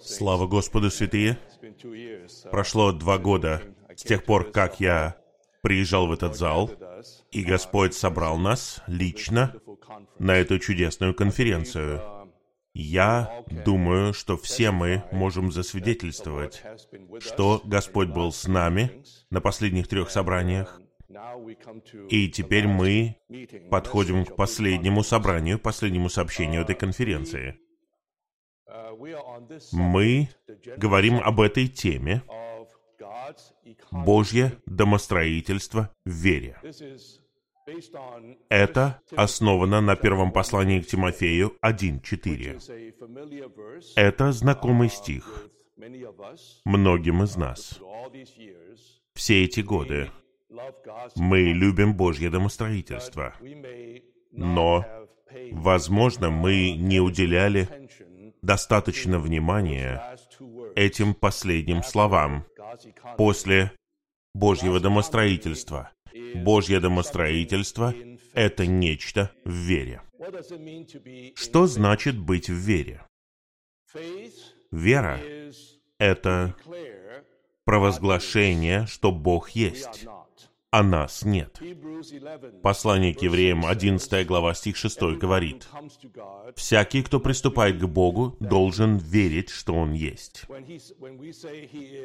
Слава Господу, святые! Прошло два года с тех пор, как я приезжал в этот зал, и Господь собрал нас лично на эту чудесную конференцию. Я думаю, что все мы можем засвидетельствовать, что Господь был с нами на последних трех собраниях, и теперь мы подходим к последнему собранию, последнему сообщению этой конференции. Мы говорим об этой теме Божье домостроительство в вере. Это основано на первом послании к Тимофею 1.4. Это знакомый стих многим из нас. Все эти годы мы любим Божье домостроительство, но, возможно, мы не уделяли достаточно внимания этим последним словам после Божьего домостроительства. Божье домостроительство — это нечто в вере. Что значит быть в вере? Вера — это провозглашение, что Бог есть а нас нет. Послание к евреям, 11 глава, стих 6 говорит, «Всякий, кто приступает к Богу, должен верить, что Он есть».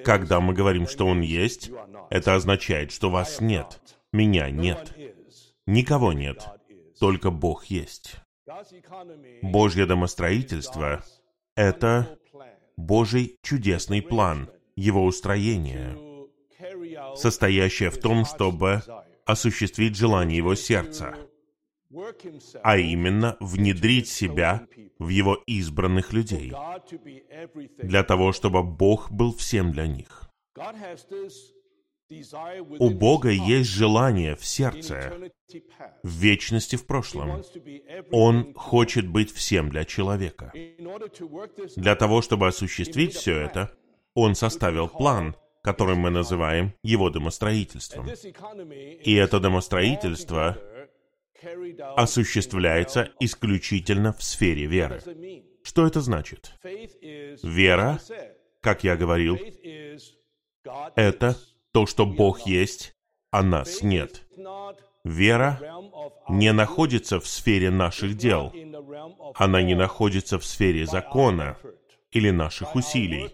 Когда мы говорим, что Он есть, это означает, что вас нет, меня нет, никого нет, только Бог есть. Божье домостроительство — это Божий чудесный план, Его устроение — состоящая в том, чтобы осуществить желание его сердца, а именно внедрить себя в его избранных людей, для того, чтобы Бог был всем для них. У Бога есть желание в сердце, в вечности в прошлом. Он хочет быть всем для человека. Для того, чтобы осуществить все это, Он составил план — который мы называем его домостроительством. И это домостроительство осуществляется исключительно в сфере веры. Что это значит? Вера, как я говорил, это то, что Бог есть, а нас нет. Вера не находится в сфере наших дел. Она не находится в сфере закона или наших усилий,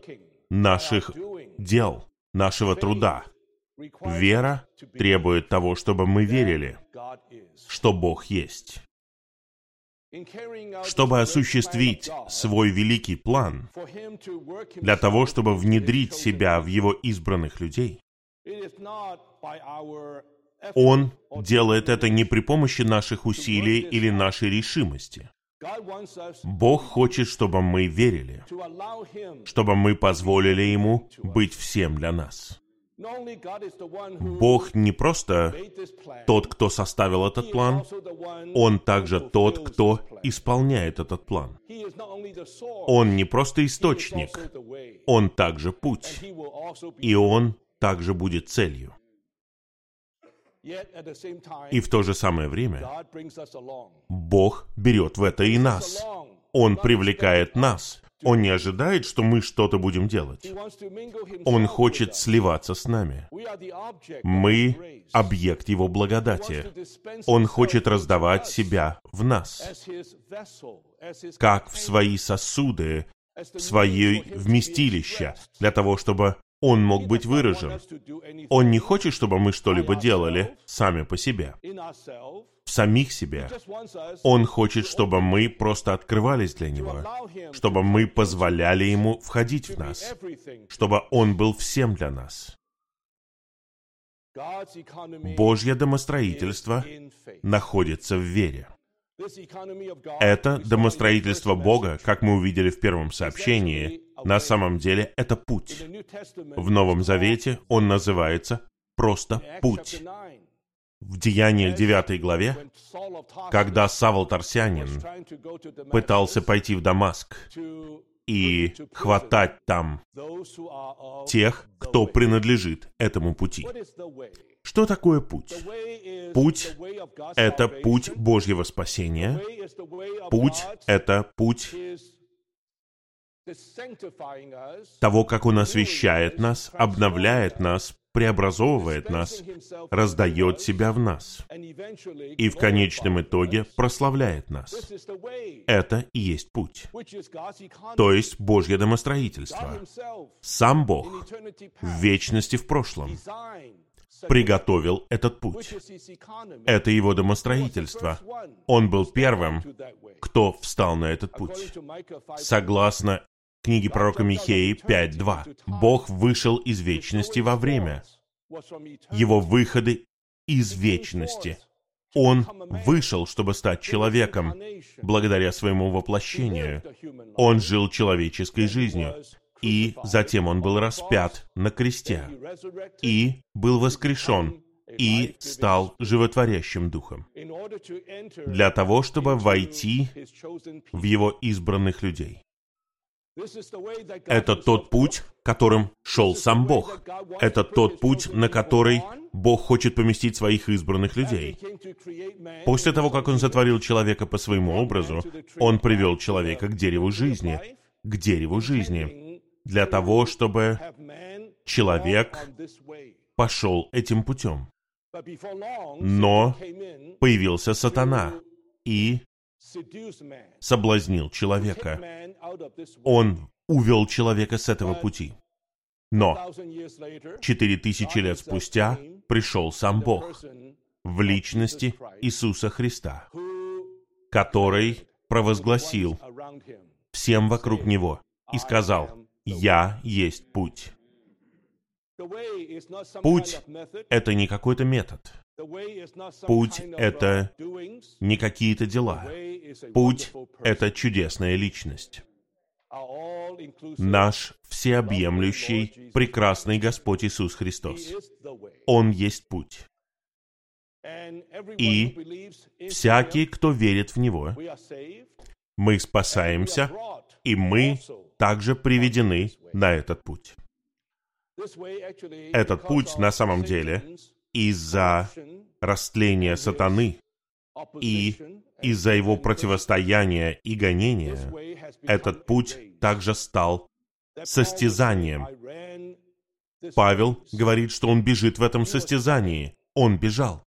наших дел нашего труда. Вера требует того, чтобы мы верили, что Бог есть. Чтобы осуществить свой великий план, для того, чтобы внедрить себя в Его избранных людей, Он делает это не при помощи наших усилий или нашей решимости. Бог хочет, чтобы мы верили, чтобы мы позволили Ему быть всем для нас. Бог не просто тот, кто составил этот план, Он также тот, кто исполняет этот план. Он не просто источник, Он также путь, и Он также будет целью. И в то же самое время Бог берет в это и нас. Он привлекает нас. Он не ожидает, что мы что-то будем делать. Он хочет сливаться с нами. Мы — объект Его благодати. Он хочет раздавать себя в нас, как в свои сосуды, в свои вместилища, для того, чтобы он мог быть выражен. Он не хочет, чтобы мы что-либо делали сами по себе, в самих себе. Он хочет, чтобы мы просто открывались для Него, чтобы мы позволяли Ему входить в нас, чтобы Он был всем для нас. Божье домостроительство находится в вере. Это домостроительство Бога, как мы увидели в первом сообщении, на самом деле это путь. В Новом Завете он называется просто путь. В Деяниях 9 главе, когда Савл Тарсянин пытался пойти в Дамаск и хватать там тех, кто принадлежит этому пути. Что такое путь? Путь — это путь Божьего спасения. Путь — это путь того, как Он освещает нас, обновляет нас, преобразовывает нас, раздает себя в нас и в конечном итоге прославляет нас. Это и есть путь. То есть Божье домостроительство. Сам Бог в вечности в прошлом приготовил этот путь. Это его домостроительство. Он был первым, кто встал на этот путь. Согласно книги пророка Михеи 5.2. Бог вышел из вечности во время. Его выходы из вечности. Он вышел, чтобы стать человеком, благодаря своему воплощению. Он жил человеческой жизнью. И затем он был распят на кресте. И был воскрешен. И стал животворящим духом. Для того, чтобы войти в его избранных людей. Это тот путь, которым шел сам Бог. Это тот путь, на который Бог хочет поместить своих избранных людей. После того, как Он сотворил человека по своему образу, Он привел человека к дереву жизни, к дереву жизни, для того, чтобы человек пошел этим путем. Но появился сатана и соблазнил человека. Он увел человека с этого пути. Но четыре тысячи лет спустя пришел сам Бог в личности Иисуса Христа, который провозгласил всем вокруг Него и сказал, «Я есть путь». Путь — это не какой-то метод. Путь — это не какие-то дела. Путь — это чудесная личность. Наш всеобъемлющий, прекрасный Господь Иисус Христос. Он есть путь. И всякий, кто верит в Него, мы спасаемся, и мы также приведены на этот путь. Этот путь на самом деле из-за растления сатаны и из-за его противостояния и гонения, этот путь также стал состязанием. Павел говорит, что он бежит в этом состязании. Он бежал.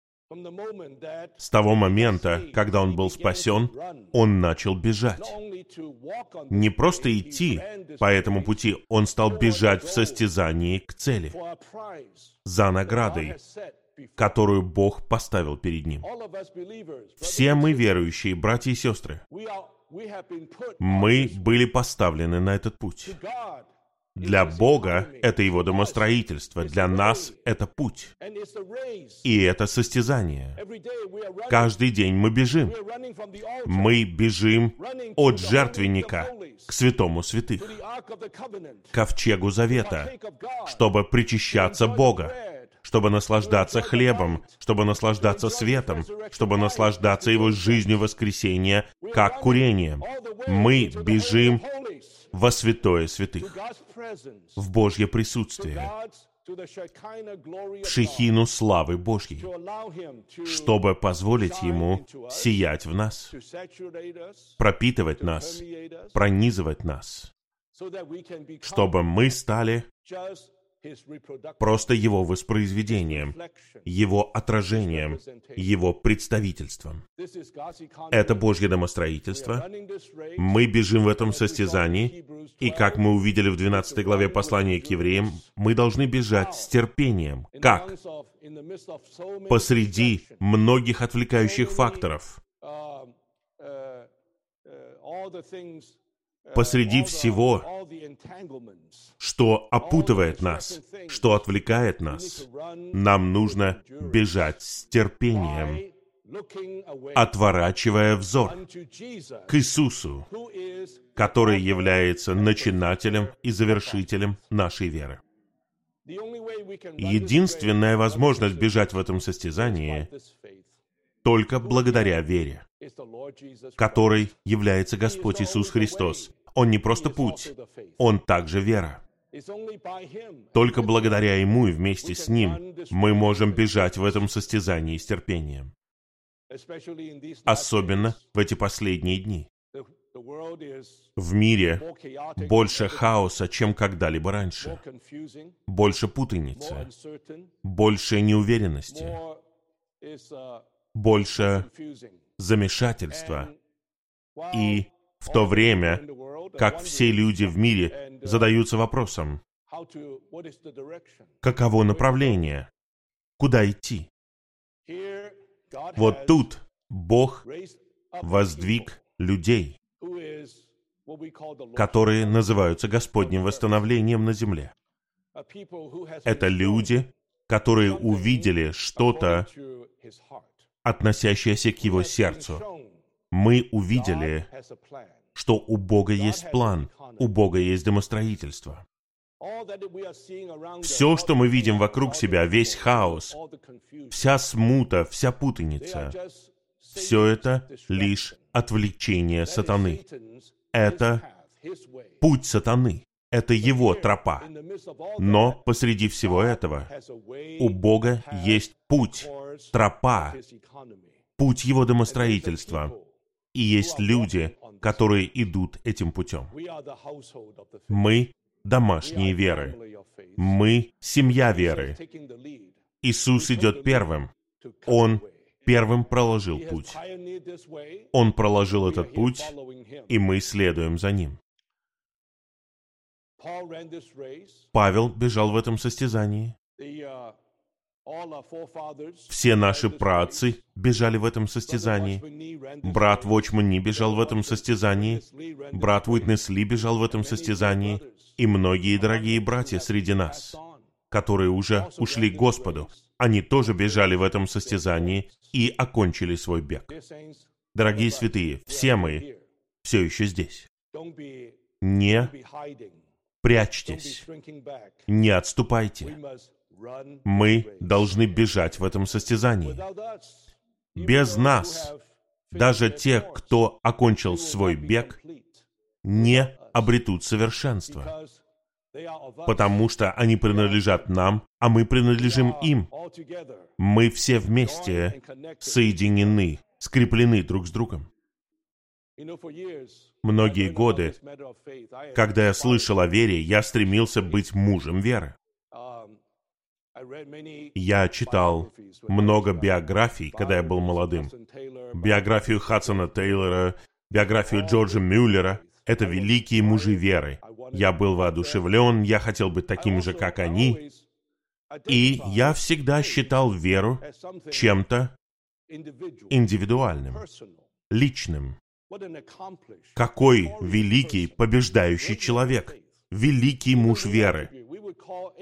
С того момента, когда он был спасен, он начал бежать. Не просто идти по этому пути, он стал бежать в состязании к цели, за наградой, которую Бог поставил перед ним. Все мы верующие, братья и сестры, мы были поставлены на этот путь. Для Бога это Его домостроительство, для нас это путь. И это состязание. Каждый день мы бежим. Мы бежим от жертвенника к святому святых, к ковчегу завета, чтобы причащаться Бога, чтобы наслаждаться хлебом, чтобы наслаждаться светом, чтобы наслаждаться Его жизнью воскресения, как курением. Мы бежим во святое святых, в Божье присутствие, в шехину славы Божьей, чтобы позволить Ему сиять в нас, пропитывать нас, пронизывать нас, чтобы мы стали просто его воспроизведением, его отражением, его представительством. Это Божье домостроительство. Мы бежим в этом состязании, и как мы увидели в 12 главе послания к евреям, мы должны бежать с терпением. Как? Посреди многих отвлекающих факторов посреди всего, что опутывает нас, что отвлекает нас, нам нужно бежать с терпением, отворачивая взор к Иисусу, который является начинателем и завершителем нашей веры. Единственная возможность бежать в этом состязании только благодаря вере, которой является Господь Иисус Христос. Он не просто путь, Он также вера. Только благодаря Ему и вместе с Ним мы можем бежать в этом состязании с терпением. Особенно в эти последние дни. В мире больше хаоса, чем когда-либо раньше. Больше путаницы. Больше неуверенности. Больше замешательства. И в то время, как все люди в мире задаются вопросом, каково направление, куда идти. Вот тут Бог воздвиг людей, которые называются Господним восстановлением на земле. Это люди, которые увидели что-то, относящееся к его сердцу. Мы увидели, что у Бога есть план, у Бога есть домостроительство. Все, что мы видим вокруг себя, весь хаос, вся смута, вся путаница, все это лишь отвлечение сатаны. Это путь сатаны. Это его тропа. Но посреди всего этого у Бога есть путь, тропа, путь его домостроительства. И есть люди, которые идут этим путем. Мы домашние веры. Мы семья веры. Иисус идет первым. Он первым проложил путь. Он проложил этот путь, и мы следуем за ним. Павел бежал в этом состязании. Все наши праотцы бежали в этом состязании. Брат Вочман Ни бежал в этом состязании. Брат Уитнес Ли бежал в этом состязании. И многие дорогие братья среди нас, которые уже ушли к Господу, они тоже бежали в этом состязании и окончили свой бег. Дорогие святые, все мы все еще здесь. Не прячьтесь, не отступайте. Мы должны бежать в этом состязании. Без нас даже те, кто окончил свой бег, не обретут совершенство, потому что они принадлежат нам, а мы принадлежим им. Мы все вместе соединены, скреплены друг с другом. Многие годы, когда я слышал о вере, я стремился быть мужем веры. Я читал много биографий, когда я был молодым. Биографию Хадсона Тейлора, биографию Джорджа Мюллера. Это великие мужи веры. Я был воодушевлен, я хотел быть таким же, как они. И я всегда считал веру чем-то индивидуальным, личным. Какой великий побеждающий человек, великий муж веры.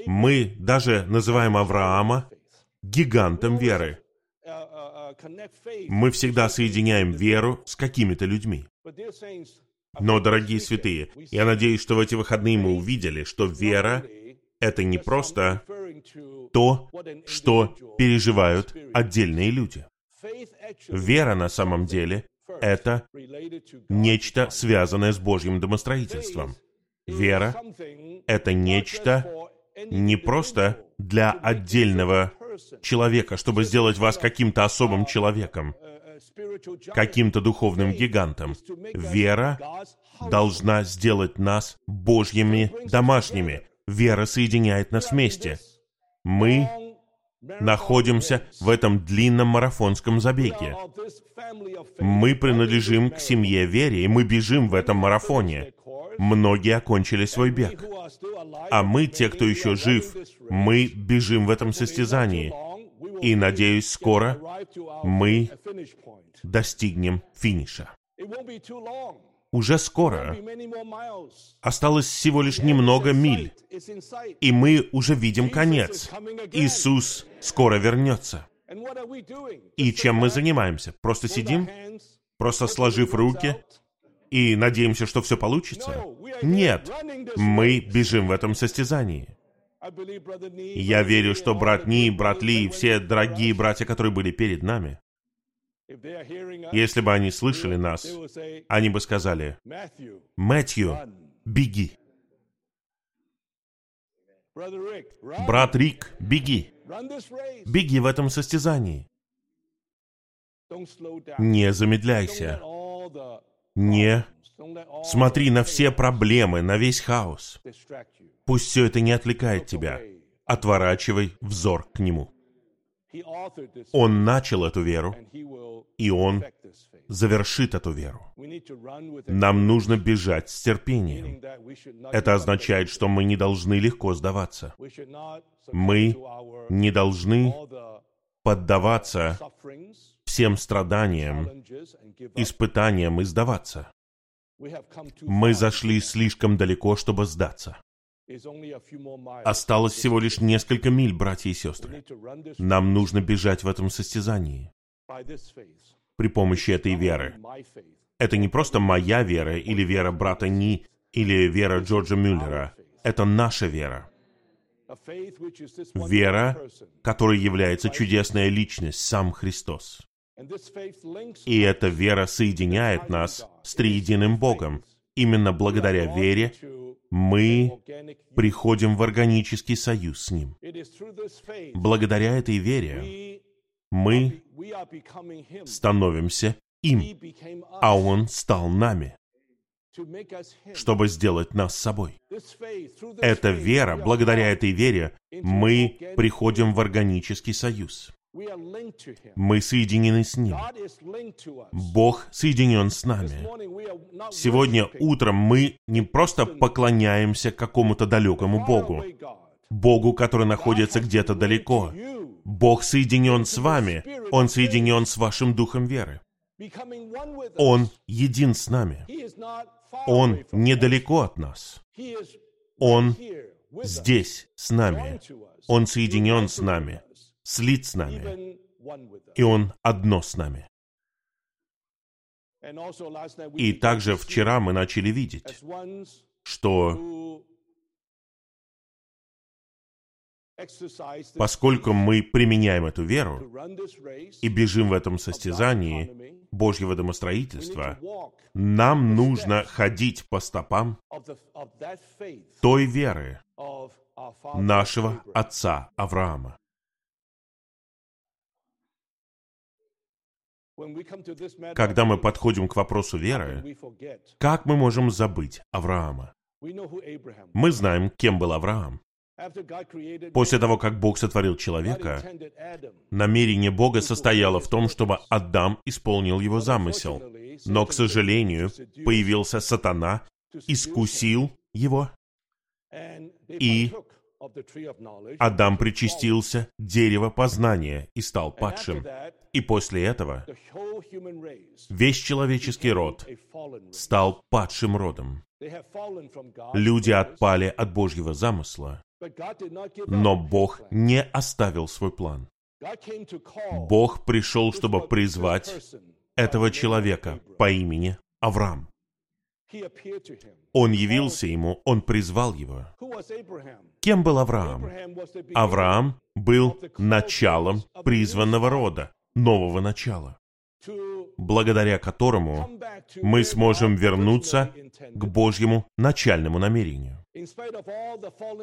Мы даже называем Авраама гигантом веры. Мы всегда соединяем веру с какими-то людьми. Но, дорогие святые, я надеюсь, что в эти выходные мы увидели, что вера — это не просто то, что переживают отдельные люди. Вера на самом деле — это нечто, связанное с Божьим домостроительством. Вера — это нечто не просто для отдельного человека, чтобы сделать вас каким-то особым человеком, каким-то духовным гигантом. Вера должна сделать нас Божьими домашними. Вера соединяет нас вместе. Мы находимся в этом длинном марафонском забеге. Мы принадлежим к семье вере, и мы бежим в этом марафоне. Многие окончили свой бег. А мы, те, кто еще жив, мы бежим в этом состязании. И, надеюсь, скоро мы достигнем финиша. Уже скоро. Осталось всего лишь немного миль. И мы уже видим конец. Иисус скоро вернется. И чем мы занимаемся? Просто сидим? Просто сложив руки? и надеемся, что все получится. Нет, мы бежим в этом состязании. Я верю, что брат Ни, брат Ли и все дорогие братья, которые были перед нами, если бы они слышали нас, они бы сказали, «Мэтью, беги!» Брат Рик, беги! Беги в этом состязании. Не замедляйся не Смотри на все проблемы, на весь хаос. Пусть все это не отвлекает тебя. Отворачивай взор к Нему. Он начал эту веру, и Он завершит эту веру. Нам нужно бежать с терпением. Это означает, что мы не должны легко сдаваться. Мы не должны поддаваться всем страданиям, испытаниям и сдаваться. Мы зашли слишком далеко, чтобы сдаться. Осталось всего лишь несколько миль, братья и сестры. Нам нужно бежать в этом состязании при помощи этой веры. Это не просто моя вера или вера брата Ни или вера Джорджа Мюллера. Это наша вера. Вера, которой является чудесная личность, сам Христос. И эта вера соединяет нас с триединым Богом. Именно благодаря вере мы приходим в органический союз с Ним. Благодаря этой вере мы становимся им, а Он стал нами, чтобы сделать нас собой. Эта вера, благодаря этой вере, мы приходим в органический союз. Мы соединены с Ним. Бог соединен с нами. Сегодня утром мы не просто поклоняемся какому-то далекому Богу, Богу, который находится где-то далеко. Бог соединен с вами. Он соединен с вашим духом веры. Он един с нами. Он недалеко от нас. Он здесь, с нами. Он соединен с нами слит с нами, и Он одно с нами. И также вчера мы начали видеть, что поскольку мы применяем эту веру и бежим в этом состязании Божьего домостроительства, нам нужно ходить по стопам той веры нашего отца Авраама. Когда мы подходим к вопросу веры, как мы можем забыть Авраама? Мы знаем, кем был Авраам. После того, как Бог сотворил человека, намерение Бога состояло в том, чтобы Адам исполнил его замысел. Но, к сожалению, появился сатана, искусил его, и Адам причастился дерева познания и стал падшим. И после этого весь человеческий род стал падшим родом. Люди отпали от Божьего замысла, но Бог не оставил свой план. Бог пришел, чтобы призвать этого человека по имени Авраам. Он явился ему, он призвал его. Кем был Авраам? Авраам был началом призванного рода, нового начала, благодаря которому мы сможем вернуться к Божьему начальному намерению.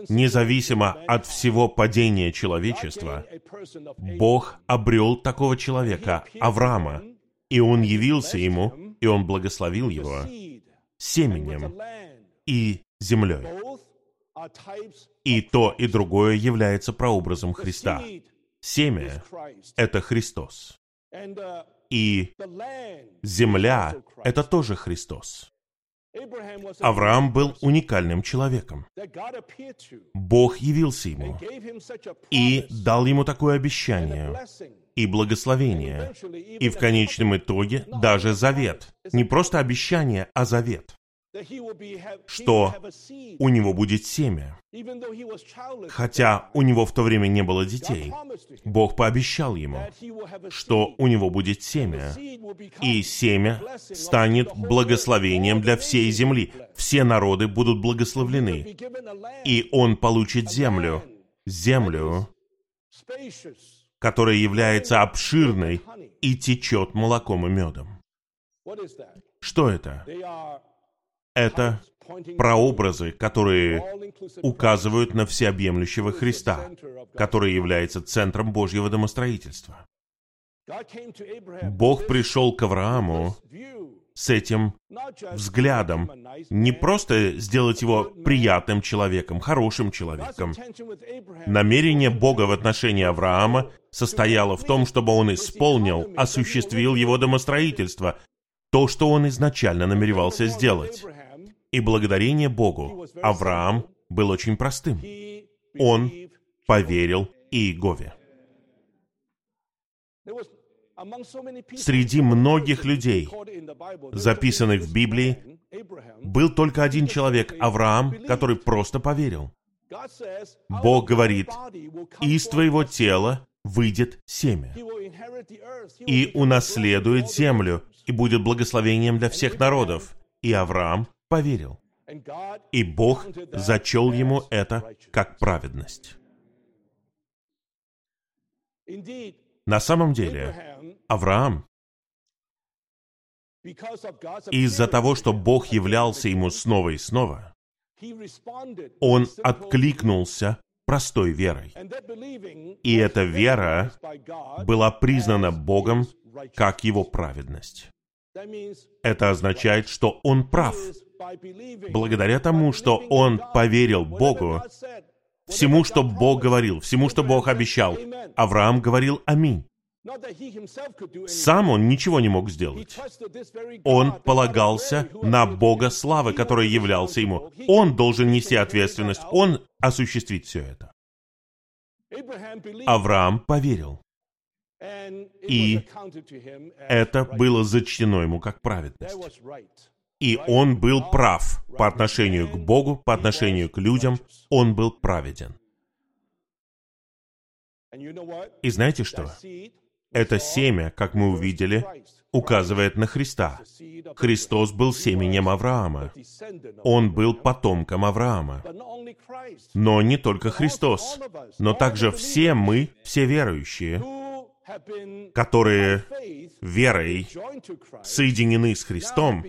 Независимо от всего падения человечества, Бог обрел такого человека, Авраама, и он явился ему, и он благословил его семенем и землей. И то, и другое является прообразом Христа. Семя — это Христос. И земля — это тоже Христос. Авраам был уникальным человеком. Бог явился ему и дал ему такое обещание и благословение, и в конечном итоге даже завет. Не просто обещание, а завет что у него будет семя. Хотя у него в то время не было детей, Бог пообещал ему, что у него будет семя, и семя станет благословением для всей земли. Все народы будут благословлены, и он получит землю, землю, которая является обширной и течет молоком и медом. Что это? Это прообразы, которые указывают на всеобъемлющего Христа, который является центром Божьего домостроительства. Бог пришел к Аврааму с этим взглядом. Не просто сделать его приятным человеком, хорошим человеком. Намерение Бога в отношении Авраама состояло в том, чтобы он исполнил, осуществил его домостроительство, то, что он изначально намеревался сделать. И благодарение Богу Авраам был очень простым. Он поверил Иегове. Среди многих людей, записанных в Библии, был только один человек, Авраам, который просто поверил. Бог говорит, из твоего тела выйдет семя, и унаследует землю, и будет благословением для всех народов. И Авраам поверил. И Бог зачел ему это как праведность. На самом деле, Авраам, из-за того, что Бог являлся ему снова и снова, он откликнулся простой верой. И эта вера была признана Богом как его праведность. Это означает, что он прав. Благодаря тому, что он поверил Богу, всему, что Бог говорил, всему, что Бог обещал, Авраам говорил «Аминь». Сам он ничего не мог сделать. Он полагался на Бога славы, который являлся ему. Он должен нести ответственность, он осуществит все это. Авраам поверил. И это было зачтено ему как праведность. И он был прав по отношению к Богу, по отношению к людям. Он был праведен. И знаете что? Это семя, как мы увидели, указывает на Христа. Христос был семенем Авраама. Он был потомком Авраама. Но не только Христос, но также все мы, все верующие, которые верой соединены с Христом,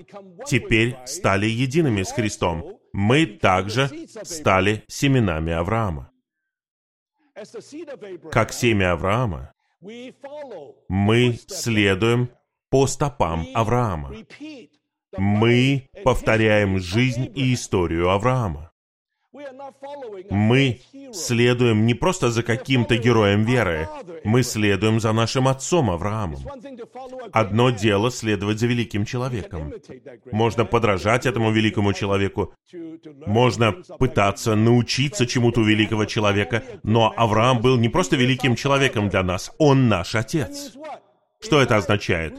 теперь стали едиными с Христом. Мы также стали семенами Авраама. Как семя Авраама, мы следуем по стопам Авраама. Мы повторяем жизнь и историю Авраама. Мы следуем не просто за каким-то героем веры, мы следуем за нашим отцом Авраамом. Одно дело следовать за великим человеком. Можно подражать этому великому человеку, можно пытаться научиться чему-то у великого человека, но Авраам был не просто великим человеком для нас, он наш отец. Что это означает?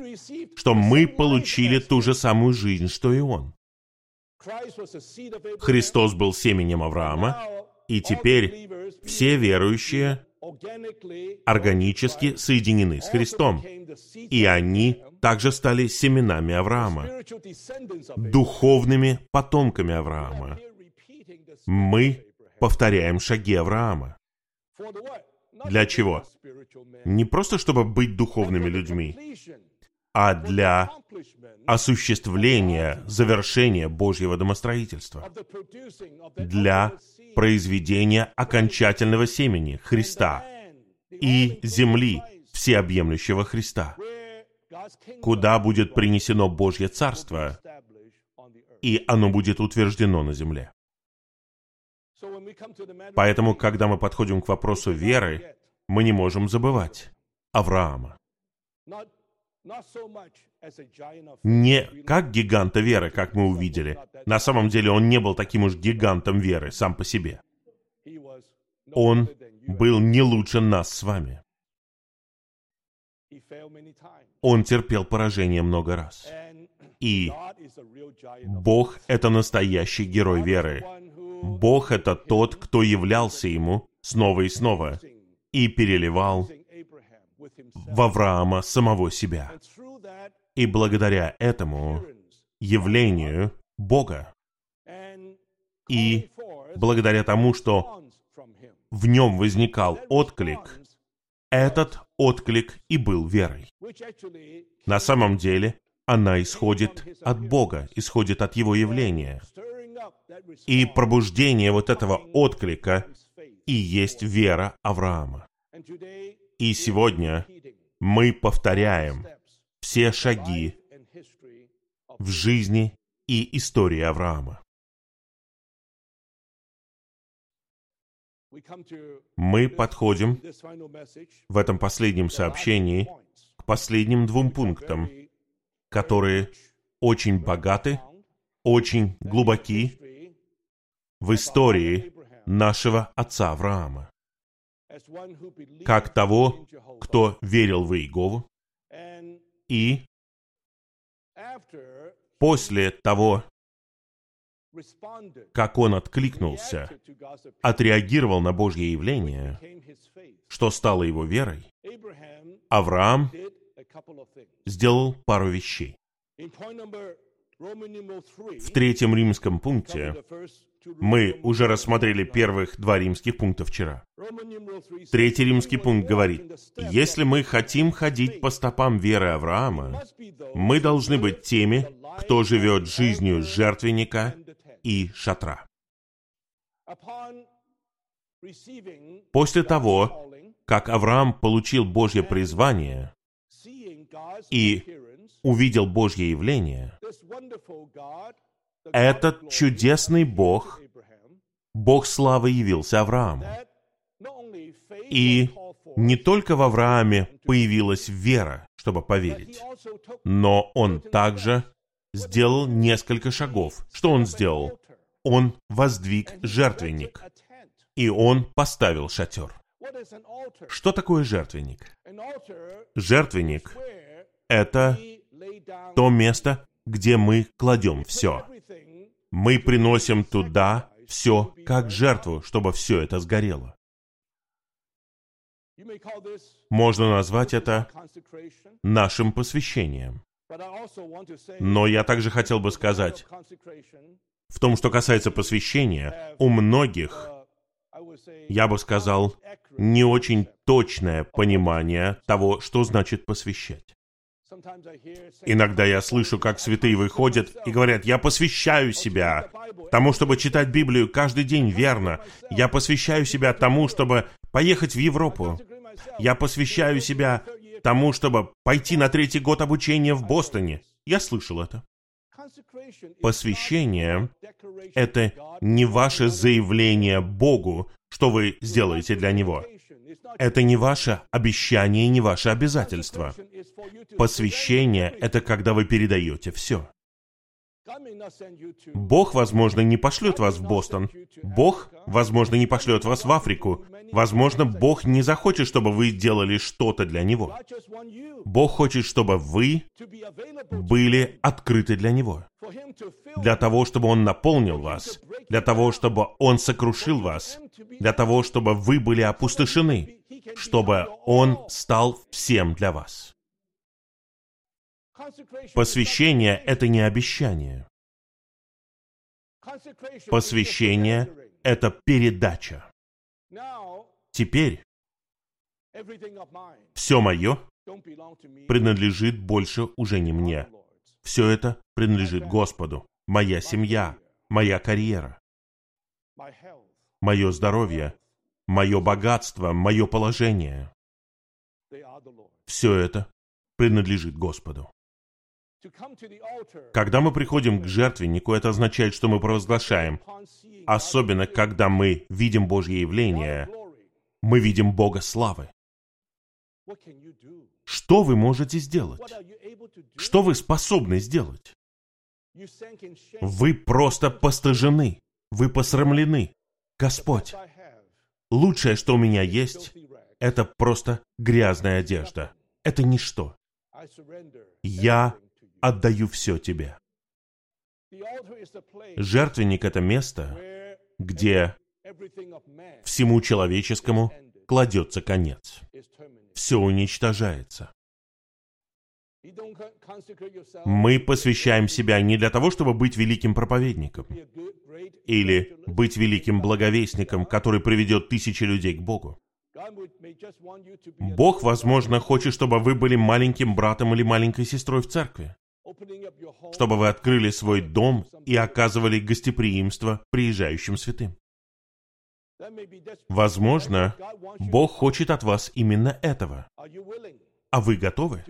Что мы получили ту же самую жизнь, что и он. Христос был семенем Авраама, и теперь все верующие органически соединены с Христом, и они также стали семенами Авраама, духовными потомками Авраама. Мы повторяем шаги Авраама. Для чего? Не просто чтобы быть духовными людьми, а для осуществления, завершения Божьего домостроительства, для произведения окончательного семени Христа и земли всеобъемлющего Христа, куда будет принесено Божье Царство, и оно будет утверждено на земле. Поэтому, когда мы подходим к вопросу веры, мы не можем забывать Авраама не как гиганта веры, как мы увидели. На самом деле он не был таким уж гигантом веры сам по себе. Он был не лучше нас с вами. Он терпел поражение много раз. И Бог — это настоящий герой веры. Бог — это тот, кто являлся ему снова и снова и переливал в Авраама самого себя. И благодаря этому явлению Бога и благодаря тому, что в нем возникал отклик, этот отклик и был верой. На самом деле, она исходит от Бога, исходит от Его явления. И пробуждение вот этого отклика и есть вера Авраама. И сегодня мы повторяем все шаги в жизни и истории Авраама. Мы подходим в этом последнем сообщении к последним двум пунктам, которые очень богаты, очень глубоки в истории нашего отца Авраама. Как того, кто верил в Иегову, и после того, как он откликнулся, отреагировал на Божье явление, что стало его верой, Авраам сделал пару вещей. В третьем римском пункте мы уже рассмотрели первых два римских пункта вчера. Третий римский пункт говорит, если мы хотим ходить по стопам веры Авраама, мы должны быть теми, кто живет жизнью жертвенника и шатра. После того, как Авраам получил Божье призвание и увидел Божье явление, этот чудесный Бог, Бог славы явился Аврааму. И не только в Аврааме появилась вера, чтобы поверить, но он также сделал несколько шагов. Что он сделал? Он воздвиг жертвенник, и он поставил шатер. Что такое жертвенник? Жертвенник — это то место, где мы кладем все. Мы приносим туда все как жертву, чтобы все это сгорело. Можно назвать это нашим посвящением. Но я также хотел бы сказать, в том, что касается посвящения, у многих, я бы сказал, не очень точное понимание того, что значит посвящать. Иногда я слышу, как святые выходят и говорят, я посвящаю себя тому, чтобы читать Библию каждый день верно. Я посвящаю себя тому, чтобы поехать в Европу. Я посвящаю себя тому, чтобы пойти на третий год обучения в Бостоне. Я слышал это. Посвящение — это не ваше заявление Богу, что вы сделаете для Него. Это не ваше обещание не ваше обязательство. Посвящение — это когда вы передаете все. Бог, возможно, не пошлет вас в Бостон. Бог, возможно, не пошлет вас в Африку. Возможно, Бог не захочет, чтобы вы делали что-то для Него. Бог хочет, чтобы вы были открыты для Него. Для того, чтобы Он наполнил вас. Для того, чтобы Он сокрушил вас. Для того, чтобы вы были опустошены. Чтобы Он стал всем для вас. Посвящение — это не обещание. Посвящение — это передача. Теперь все мое принадлежит больше уже не мне. Все это принадлежит Господу. Моя семья, моя карьера, мое здоровье, мое богатство, мое положение. Все это принадлежит Господу. Когда мы приходим к жертвеннику, это означает, что мы провозглашаем, особенно когда мы видим Божье явление, мы видим Бога славы. Что вы можете сделать? Что вы способны сделать? Вы просто постыжены. Вы посрамлены. Господь, лучшее, что у меня есть, это просто грязная одежда. Это ничто. Я отдаю все тебе. Жертвенник — это место, где всему человеческому кладется конец. Все уничтожается. Мы посвящаем себя не для того, чтобы быть великим проповедником или быть великим благовестником, который приведет тысячи людей к Богу. Бог, возможно, хочет, чтобы вы были маленьким братом или маленькой сестрой в церкви. Чтобы вы открыли свой дом и оказывали гостеприимство приезжающим святым. Возможно, Бог хочет от вас именно этого. А вы готовы?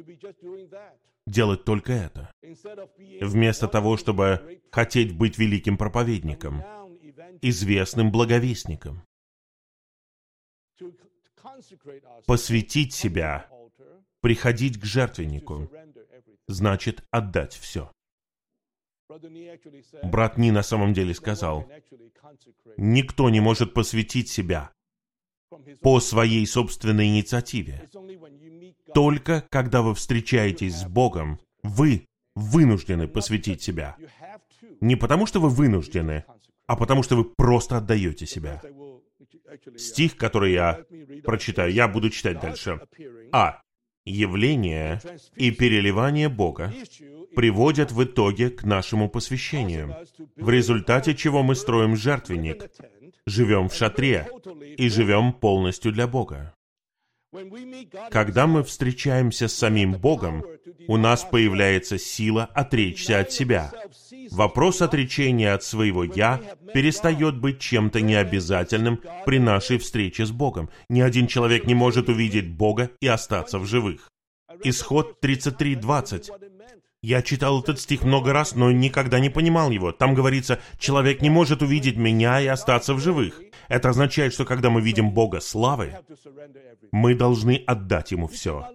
делать только это. Вместо того, чтобы хотеть быть великим проповедником, известным благовестником. Посвятить себя, приходить к жертвеннику, значит отдать все. Брат Ни на самом деле сказал, никто не может посвятить себя по своей собственной инициативе. Только когда вы встречаетесь с Богом, вы вынуждены посвятить себя. Не потому, что вы вынуждены, а потому, что вы просто отдаете себя. Стих, который я прочитаю, я буду читать дальше. А. Явление и переливание Бога приводят в итоге к нашему посвящению, в результате чего мы строим жертвенник, живем в шатре и живем полностью для Бога. Когда мы встречаемся с самим Богом, у нас появляется сила отречься от себя. Вопрос отречения от своего «я» перестает быть чем-то необязательным при нашей встрече с Богом. Ни один человек не может увидеть Бога и остаться в живых. Исход 33.20. Я читал этот стих много раз, но никогда не понимал его. Там говорится, человек не может увидеть меня и остаться в живых. Это означает, что когда мы видим Бога славы, мы должны отдать Ему все.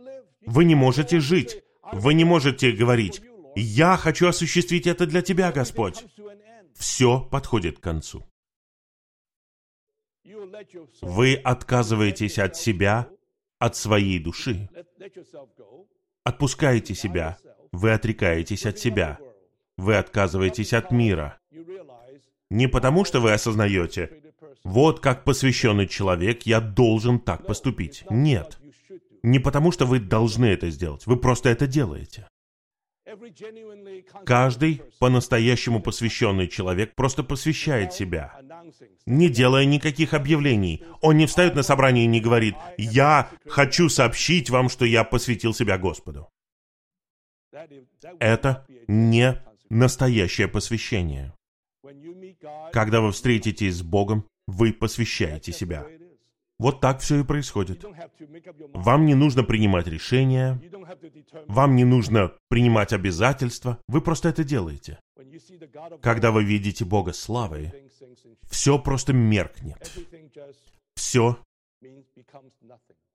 Вы не можете жить. Вы не можете говорить, «Я хочу осуществить это для Тебя, Господь». Все подходит к концу. Вы отказываетесь от себя, от своей души. Отпускаете себя, вы отрекаетесь от себя. Вы отказываетесь от мира. Не потому, что вы осознаете, вот как посвященный человек я должен так поступить. Нет. Не потому, что вы должны это сделать. Вы просто это делаете. Каждый по-настоящему посвященный человек просто посвящает себя, не делая никаких объявлений. Он не встает на собрание и не говорит «Я хочу сообщить вам, что я посвятил себя Господу». Это не настоящее посвящение. Когда вы встретитесь с Богом, вы посвящаете себя. Вот так все и происходит. Вам не нужно принимать решения, вам не нужно принимать обязательства, вы просто это делаете. Когда вы видите Бога славы, все просто меркнет. Все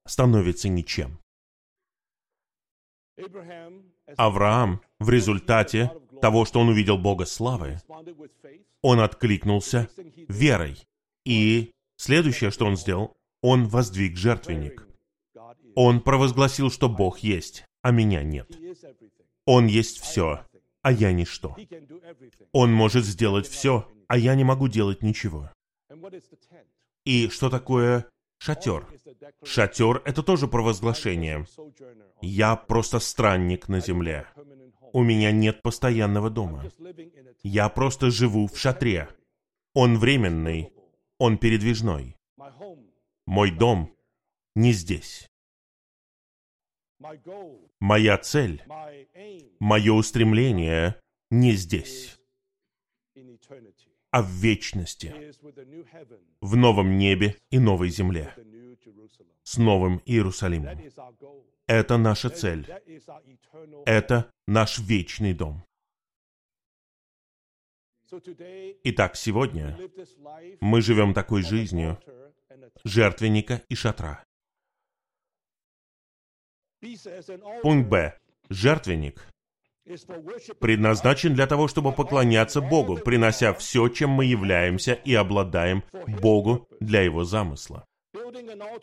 становится ничем. Авраам в результате того, что он увидел Бога славы, он откликнулся верой. И следующее, что он сделал, он воздвиг жертвенник. Он провозгласил, что Бог есть, а меня нет. Он есть все, а я ничто. Он может сделать все, а я не могу делать ничего. И что такое шатер? Шатер — это тоже провозглашение. Я просто странник на земле. У меня нет постоянного дома. Я просто живу в шатре. Он временный, он передвижной. Мой дом не здесь. Моя цель, мое устремление не здесь, а в вечности, в новом небе и новой земле, с новым Иерусалимом. Это наша цель. Это наш вечный дом. Итак, сегодня мы живем такой жизнью жертвенника и шатра. Пункт Б. Жертвенник предназначен для того, чтобы поклоняться Богу, принося все, чем мы являемся и обладаем Богу для Его замысла.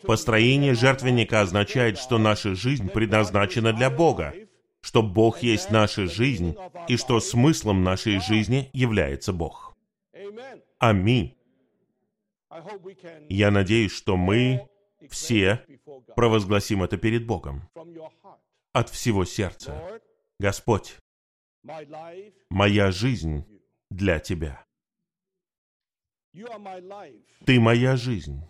Построение жертвенника означает, что наша жизнь предназначена для Бога, что Бог есть наша жизнь и что смыслом нашей жизни является Бог. Аминь. Я надеюсь, что мы все провозгласим это перед Богом от всего сердца. Господь, моя жизнь для Тебя. Ты моя жизнь.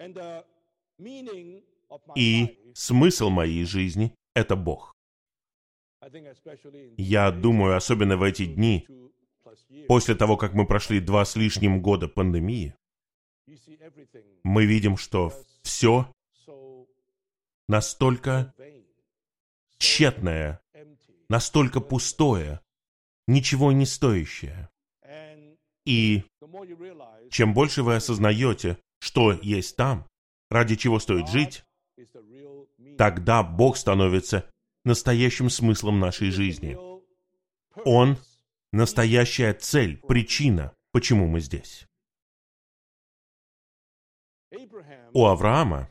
И смысл моей жизни — это Бог. Я думаю, особенно в эти дни, после того, как мы прошли два с лишним года пандемии, мы видим, что все настолько тщетное, настолько пустое, ничего не стоящее. И чем больше вы осознаете, что есть там, ради чего стоит жить, тогда Бог становится настоящим смыслом нашей жизни. Он – настоящая цель, причина, почему мы здесь. У Авраама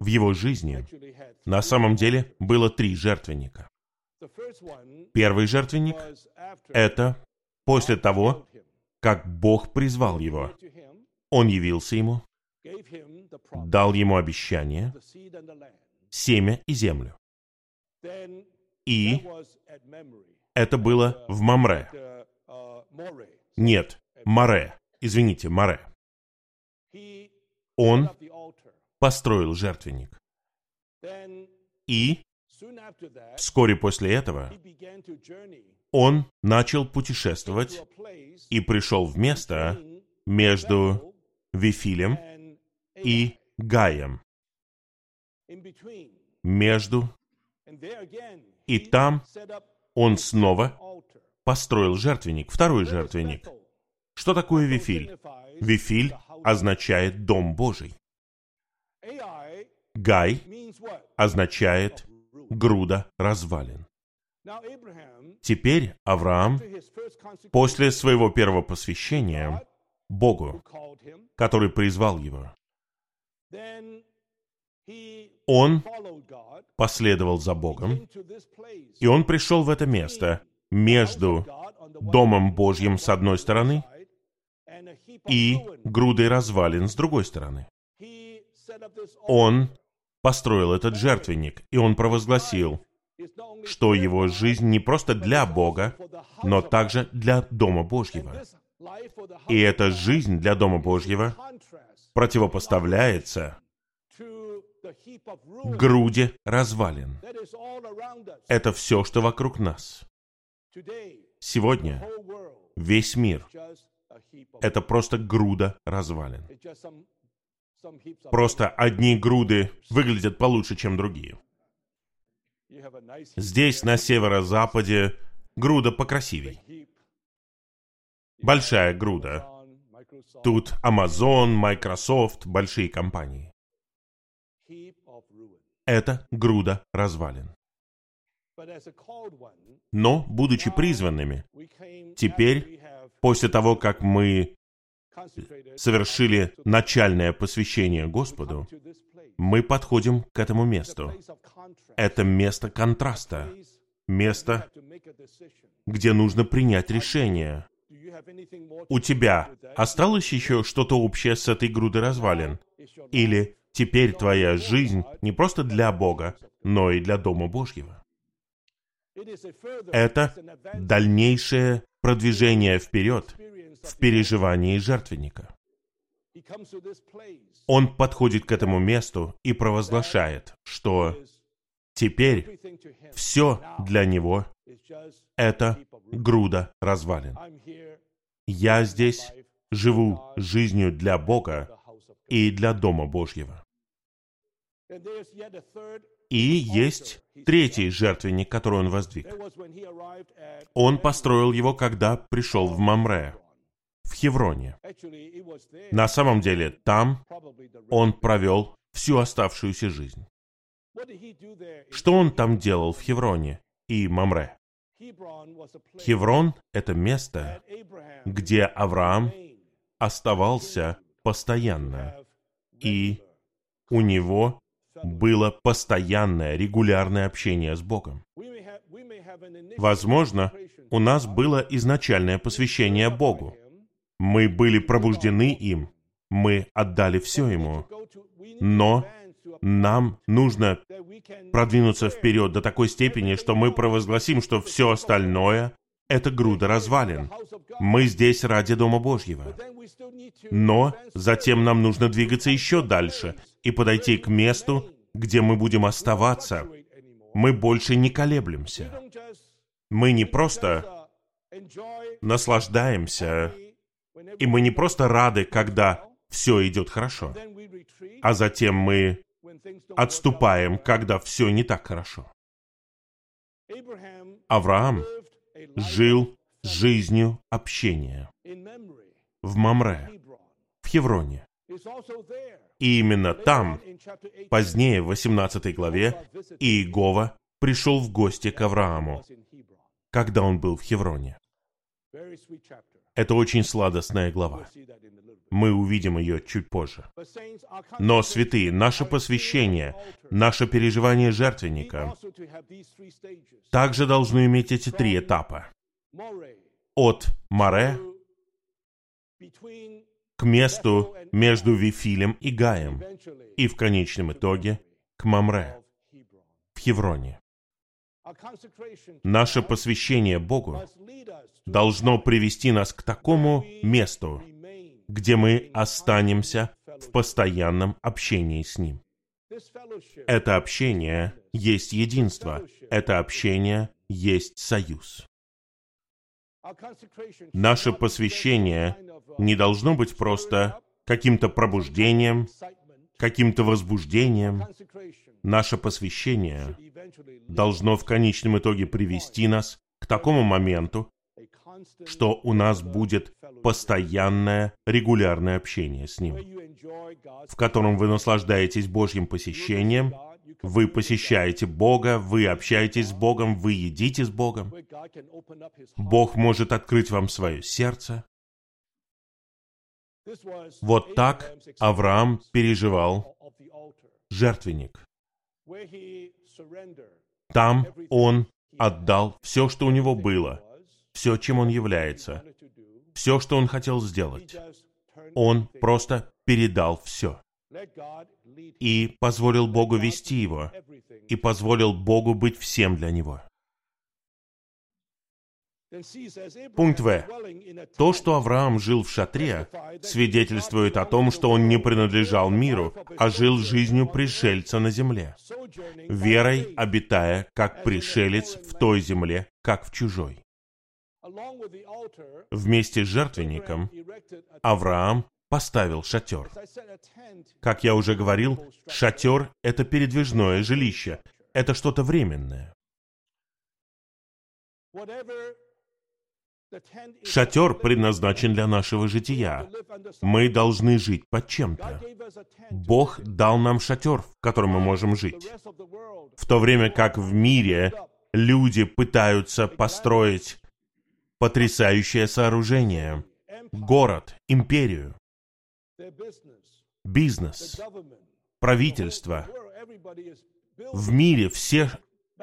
в его жизни на самом деле было три жертвенника. Первый жертвенник – это после того, как Бог призвал его. Он явился ему, дал ему обещание, семя и землю. И это было в Мамре. Нет, Море. Извините, Море. Он построил жертвенник. И вскоре после этого он начал путешествовать и пришел в место между Вифилем и Гаем. Между. И там он снова построил жертвенник, второй жертвенник. Что такое Вифиль? Вифиль означает «дом Божий». Гай означает «груда развалин». Теперь Авраам, после своего первого посвящения Богу, который призвал его, он последовал за Богом, и он пришел в это место между Домом Божьим с одной стороны и грудой развалин с другой стороны. Он построил этот жертвенник, и он провозгласил, что его жизнь не просто для Бога, но также для Дома Божьего. И эта жизнь для Дома Божьего противопоставляется груди развалин. Это все, что вокруг нас. Сегодня весь мир — это просто груда развалин. Просто одни груды выглядят получше, чем другие. Здесь, на северо-западе, груда покрасивей. Большая груда. Тут Amazon, Microsoft, большие компании. Это груда развалин. Но, будучи призванными, теперь, после того, как мы совершили начальное посвящение Господу, мы подходим к этому месту. Это место контраста, место, где нужно принять решение. У тебя осталось еще что-то общее с этой грудой развалин? Или теперь твоя жизнь не просто для Бога, но и для Дома Божьего? Это дальнейшее продвижение вперед в переживании жертвенника. Он подходит к этому месту и провозглашает, что теперь все для него — это груда развалин. Я здесь живу жизнью для Бога и для Дома Божьего. И есть третий жертвенник, который он воздвиг. Он построил его, когда пришел в Мамре в Хевроне. На самом деле, там он провел всю оставшуюся жизнь. Что он там делал в Хевроне и Мамре? Хеврон — это место, где Авраам оставался постоянно, и у него было постоянное, регулярное общение с Богом. Возможно, у нас было изначальное посвящение Богу, мы были пробуждены им. Мы отдали все ему. Но нам нужно продвинуться вперед до такой степени, что мы провозгласим, что все остальное — это груда развалин. Мы здесь ради Дома Божьего. Но затем нам нужно двигаться еще дальше и подойти к месту, где мы будем оставаться. Мы больше не колеблемся. Мы не просто наслаждаемся и мы не просто рады, когда все идет хорошо, а затем мы отступаем, когда все не так хорошо. Авраам жил жизнью общения в Мамре, в Хевроне. И именно там, позднее, в 18 главе, Иегова пришел в гости к Аврааму, когда он был в Хевроне. Это очень сладостная глава. Мы увидим ее чуть позже. Но, святые, наше посвящение, наше переживание жертвенника также должно иметь эти три этапа. От Море к месту между Вифилем и Гаем, и в конечном итоге к Мамре, в Хевроне. Наше посвящение Богу должно привести нас к такому месту, где мы останемся в постоянном общении с Ним. Это общение есть единство, это общение есть союз. Наше посвящение не должно быть просто каким-то пробуждением, каким-то возбуждением. Наше посвящение должно в конечном итоге привести нас к такому моменту, что у нас будет постоянное, регулярное общение с Ним, в котором вы наслаждаетесь Божьим посещением, вы посещаете Бога, вы общаетесь с Богом, вы едите с Богом. Бог может открыть вам свое сердце. Вот так Авраам переживал жертвенник. Там он отдал все, что у него было, все, чем он является, все, что он хотел сделать. Он просто передал все и позволил Богу вести его, и позволил Богу быть всем для него. Пункт В. То, что Авраам жил в шатре, свидетельствует о том, что он не принадлежал миру, а жил жизнью пришельца на земле, верой обитая как пришелец в той земле, как в чужой. Вместе с жертвенником Авраам поставил шатер. Как я уже говорил, шатер — это передвижное жилище, это что-то временное. Шатер предназначен для нашего жития. Мы должны жить под чем-то. Бог дал нам шатер, в котором мы можем жить. В то время как в мире люди пытаются построить потрясающее сооружение, город, империю бизнес, правительство. В мире все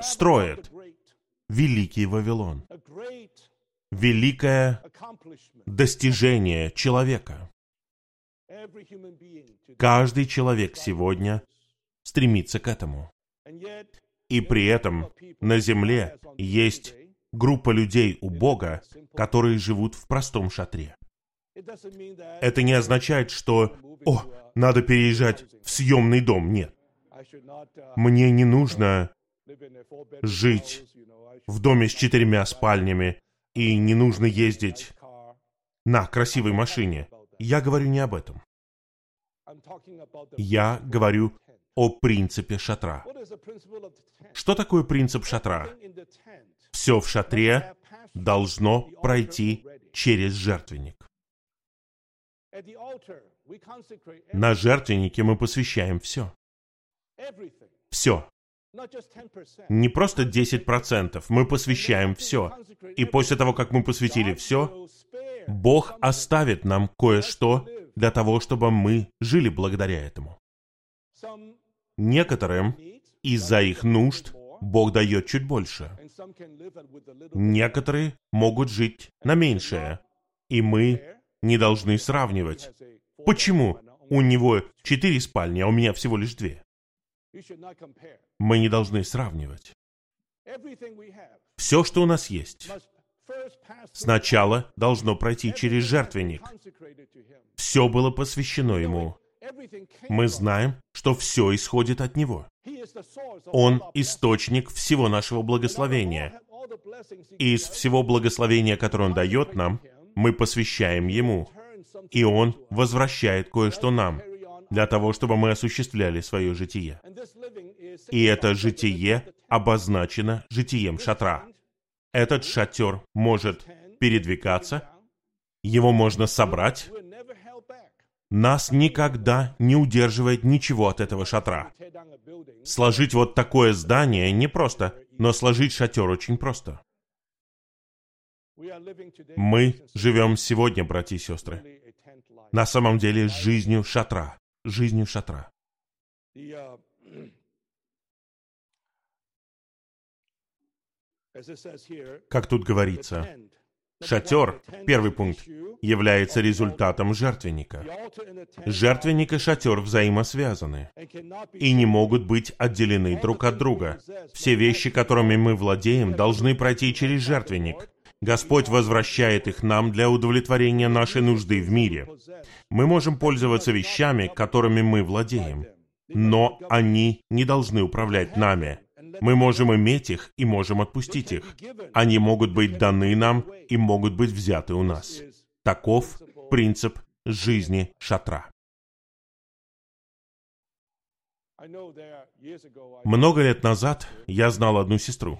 строят Великий Вавилон. Великое достижение человека. Каждый человек сегодня стремится к этому. И при этом на земле есть группа людей у Бога, которые живут в простом шатре. Это не означает, что «О, надо переезжать в съемный дом». Нет. Мне не нужно жить в доме с четырьмя спальнями, и не нужно ездить на красивой машине. Я говорю не об этом. Я говорю о принципе шатра. Что такое принцип шатра? Все в шатре должно пройти через жертвенник. На жертвеннике мы посвящаем все. Все. Не просто 10%, мы посвящаем все. И после того, как мы посвятили все, Бог оставит нам кое-что для того, чтобы мы жили благодаря этому. Некоторым из-за их нужд Бог дает чуть больше. Некоторые могут жить на меньшее, и мы не должны сравнивать. Почему у него четыре спальни, а у меня всего лишь две? Мы не должны сравнивать. Все, что у нас есть, сначала должно пройти через жертвенник. Все было посвящено Ему. Мы знаем, что все исходит от Него. Он источник всего нашего благословения. И из всего благословения, которое Он дает нам, мы посвящаем Ему, и Он возвращает кое-что нам, для того, чтобы мы осуществляли свое житие. И это житие обозначено житием шатра. Этот шатер может передвигаться, его можно собрать. Нас никогда не удерживает ничего от этого шатра. Сложить вот такое здание непросто, но сложить шатер очень просто. Мы живем сегодня, братья и сестры, на самом деле жизнью шатра, жизнью шатра. Как тут говорится, шатер, первый пункт, является результатом жертвенника. Жертвенник и шатер взаимосвязаны и не могут быть отделены друг от друга. Все вещи, которыми мы владеем, должны пройти через жертвенник. Господь возвращает их нам для удовлетворения нашей нужды в мире. Мы можем пользоваться вещами, которыми мы владеем, но они не должны управлять нами. Мы можем иметь их и можем отпустить их. Они могут быть даны нам и могут быть взяты у нас. Таков принцип жизни шатра. Много лет назад я знал одну сестру.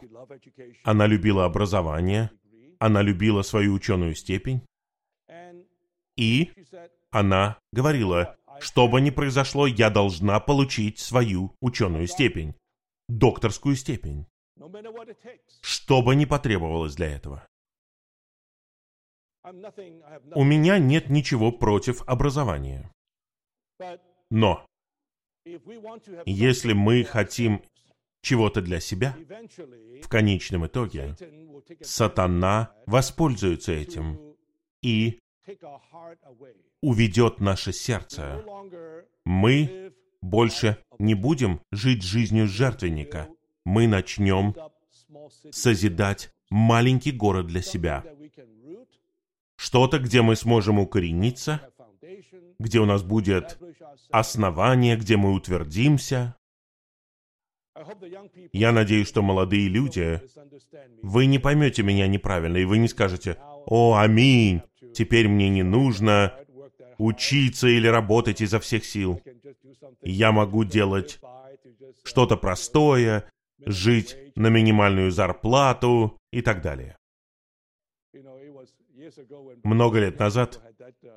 Она любила образование, она любила свою ученую степень, и она говорила, что бы ни произошло, я должна получить свою ученую степень докторскую степень, что бы ни потребовалось для этого. У меня нет ничего против образования. Но если мы хотим чего-то для себя, в конечном итоге сатана воспользуется этим и уведет наше сердце. Мы больше не будем жить жизнью жертвенника. Мы начнем созидать маленький город для себя. Что-то, где мы сможем укорениться, где у нас будет основание, где мы утвердимся. Я надеюсь, что молодые люди, вы не поймете меня неправильно, и вы не скажете, «О, аминь, теперь мне не нужно учиться или работать изо всех сил. Я могу делать что-то простое, жить на минимальную зарплату и так далее. Много лет назад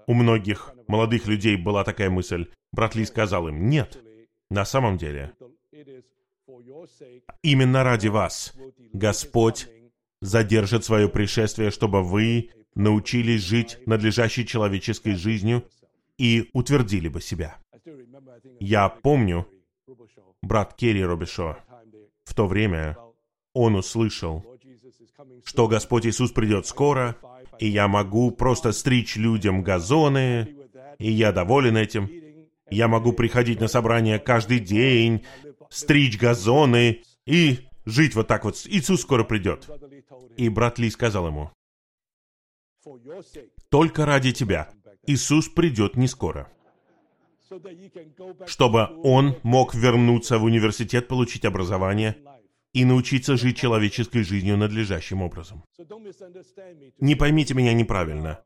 у многих молодых людей была такая мысль. Брат Ли сказал им, нет, на самом деле, именно ради вас Господь задержит свое пришествие, чтобы вы научились жить надлежащей человеческой жизнью и утвердили бы себя. Я помню, брат Керри Робишо, в то время он услышал, что Господь Иисус придет скоро, и я могу просто стричь людям газоны, и я доволен этим. Я могу приходить на собрание каждый день, стричь газоны и жить вот так вот. Иисус скоро придет. И брат Ли сказал ему, только ради тебя Иисус придет не скоро чтобы он мог вернуться в университет, получить образование и научиться жить человеческой жизнью надлежащим образом. Не поймите меня неправильно.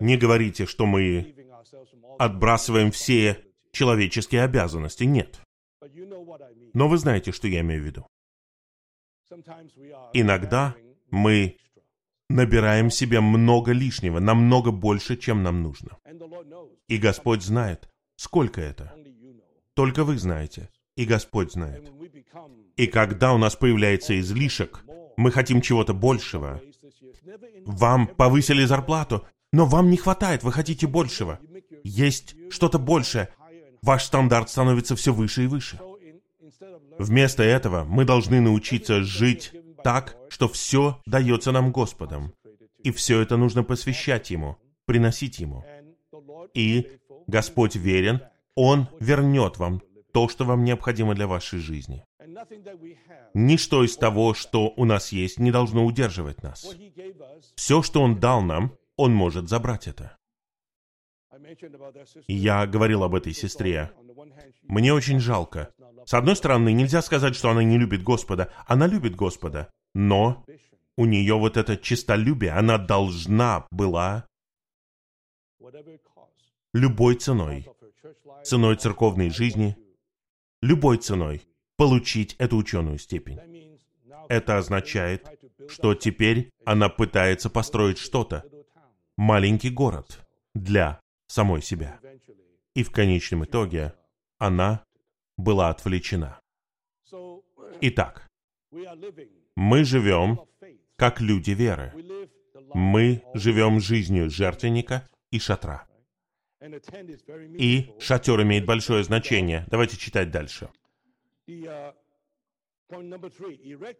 Не говорите, что мы отбрасываем все человеческие обязанности. Нет. Но вы знаете, что я имею в виду. Иногда мы набираем себе много лишнего, намного больше, чем нам нужно. И Господь знает, Сколько это? Только вы знаете, и Господь знает. И когда у нас появляется излишек, мы хотим чего-то большего. Вам повысили зарплату, но вам не хватает, вы хотите большего. Есть что-то большее. Ваш стандарт становится все выше и выше. Вместо этого мы должны научиться жить так, что все дается нам Господом. И все это нужно посвящать Ему, приносить Ему. И Господь верен, Он вернет вам то, что вам необходимо для вашей жизни. Ничто из того, что у нас есть, не должно удерживать нас. Все, что Он дал нам, Он может забрать это. Я говорил об этой сестре. Мне очень жалко. С одной стороны, нельзя сказать, что она не любит Господа. Она любит Господа. Но у нее вот это чистолюбие, она должна была любой ценой, ценой церковной жизни, любой ценой получить эту ученую степень. Это означает, что теперь она пытается построить что-то, маленький город, для самой себя. И в конечном итоге она была отвлечена. Итак, мы живем как люди веры. Мы живем жизнью жертвенника и шатра. И шатер имеет большое значение. Давайте читать дальше.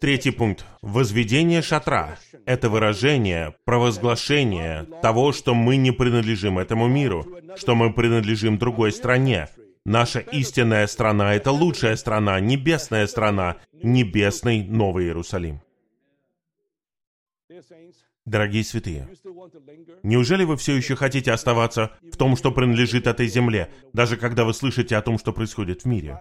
Третий пункт. Возведение шатра — это выражение, провозглашение того, что мы не принадлежим этому миру, что мы принадлежим другой стране. Наша истинная страна — это лучшая страна, небесная страна, небесный Новый Иерусалим. Дорогие святые, неужели вы все еще хотите оставаться в том, что принадлежит этой земле, даже когда вы слышите о том, что происходит в мире?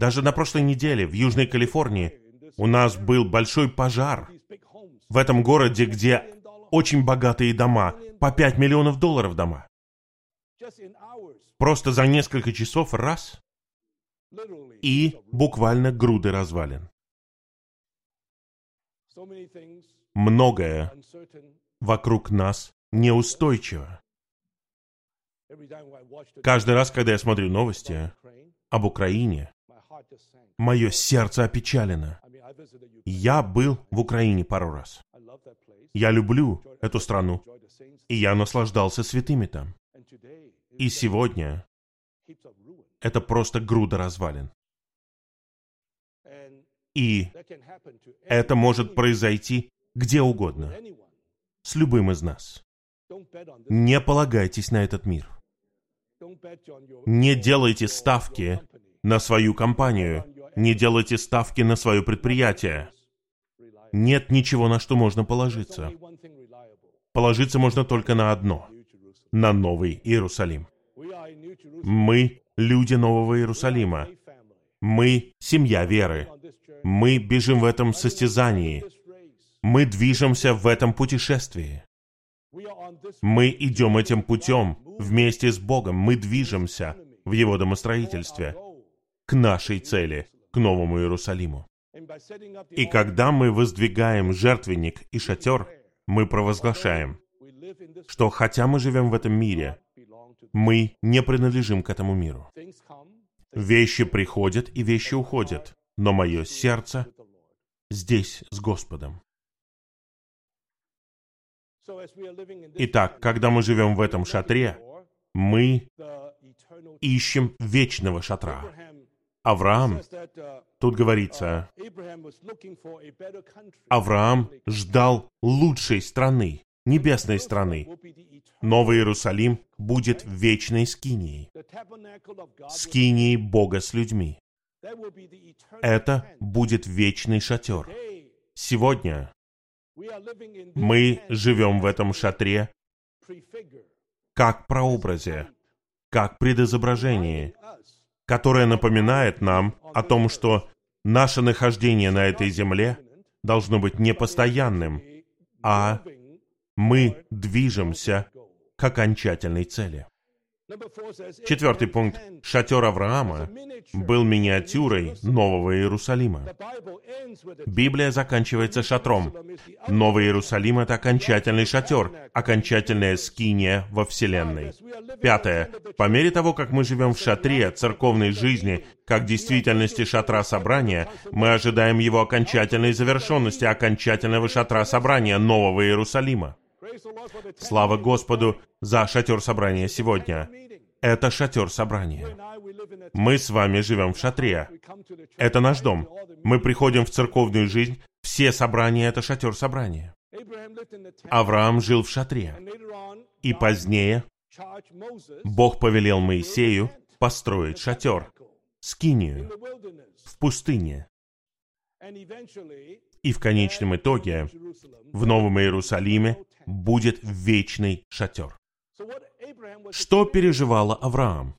Даже на прошлой неделе в Южной Калифорнии у нас был большой пожар в этом городе, где очень богатые дома, по 5 миллионов долларов дома. Просто за несколько часов раз и буквально груды развалин. Многое вокруг нас неустойчиво. Каждый раз, когда я смотрю новости об Украине, мое сердце опечалено. Я был в Украине пару раз. Я люблю эту страну, и я наслаждался святыми там. И сегодня это просто груда развалин. И это может произойти где угодно, с любым из нас. Не полагайтесь на этот мир. Не делайте ставки на свою компанию, не делайте ставки на свое предприятие. Нет ничего, на что можно положиться. Положиться можно только на одно — на Новый Иерусалим. Мы — люди Нового Иерусалима. Мы — семья веры. Мы бежим в этом состязании. Мы движемся в этом путешествии. Мы идем этим путем вместе с Богом. Мы движемся в Его домостроительстве к нашей цели, к Новому Иерусалиму. И когда мы воздвигаем жертвенник и шатер, мы провозглашаем, что хотя мы живем в этом мире, мы не принадлежим к этому миру. Вещи приходят и вещи уходят, но мое сердце здесь с Господом. Итак, когда мы живем в этом шатре, мы ищем вечного шатра. Авраам, тут говорится, Авраам ждал лучшей страны, небесной страны. Новый Иерусалим будет вечной скинией, скинией Бога с людьми. Это будет вечный шатер. Сегодня мы живем в этом шатре как прообразе, как предизображение, которое напоминает нам о том, что наше нахождение на этой земле должно быть не постоянным, а мы движемся к окончательной цели. Четвертый пункт. Шатер Авраама был миниатюрой Нового Иерусалима. Библия заканчивается шатром. Новый Иерусалим — это окончательный шатер, окончательная скиния во Вселенной. Пятое. По мере того, как мы живем в шатре церковной жизни, как действительности шатра собрания, мы ожидаем его окончательной завершенности, окончательного шатра собрания Нового Иерусалима. Слава Господу за шатер собрания сегодня. Это шатер собрания. Мы с вами живем в шатре. Это наш дом. Мы приходим в церковную жизнь. Все собрания — это шатер собрания. Авраам жил в шатре. И позднее Бог повелел Моисею построить шатер, скинию, в пустыне. И в конечном итоге в Новом Иерусалиме будет вечный шатер. Что переживал Авраам?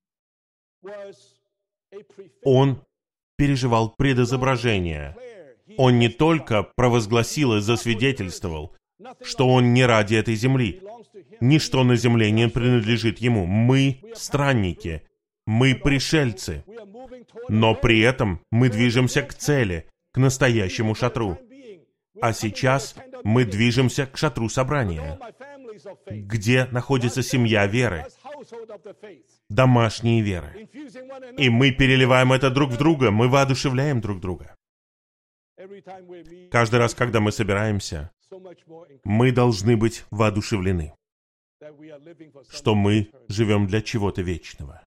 Он переживал предозображение. Он не только провозгласил и засвидетельствовал, что он не ради этой земли. Ничто на земле не принадлежит ему. Мы странники. Мы пришельцы. Но при этом мы движемся к цели, к настоящему шатру. А сейчас мы движемся к шатру собрания, где находится семья веры, домашние веры. И мы переливаем это друг в друга, мы воодушевляем друг друга. Каждый раз, когда мы собираемся, мы должны быть воодушевлены, что мы живем для чего-то вечного.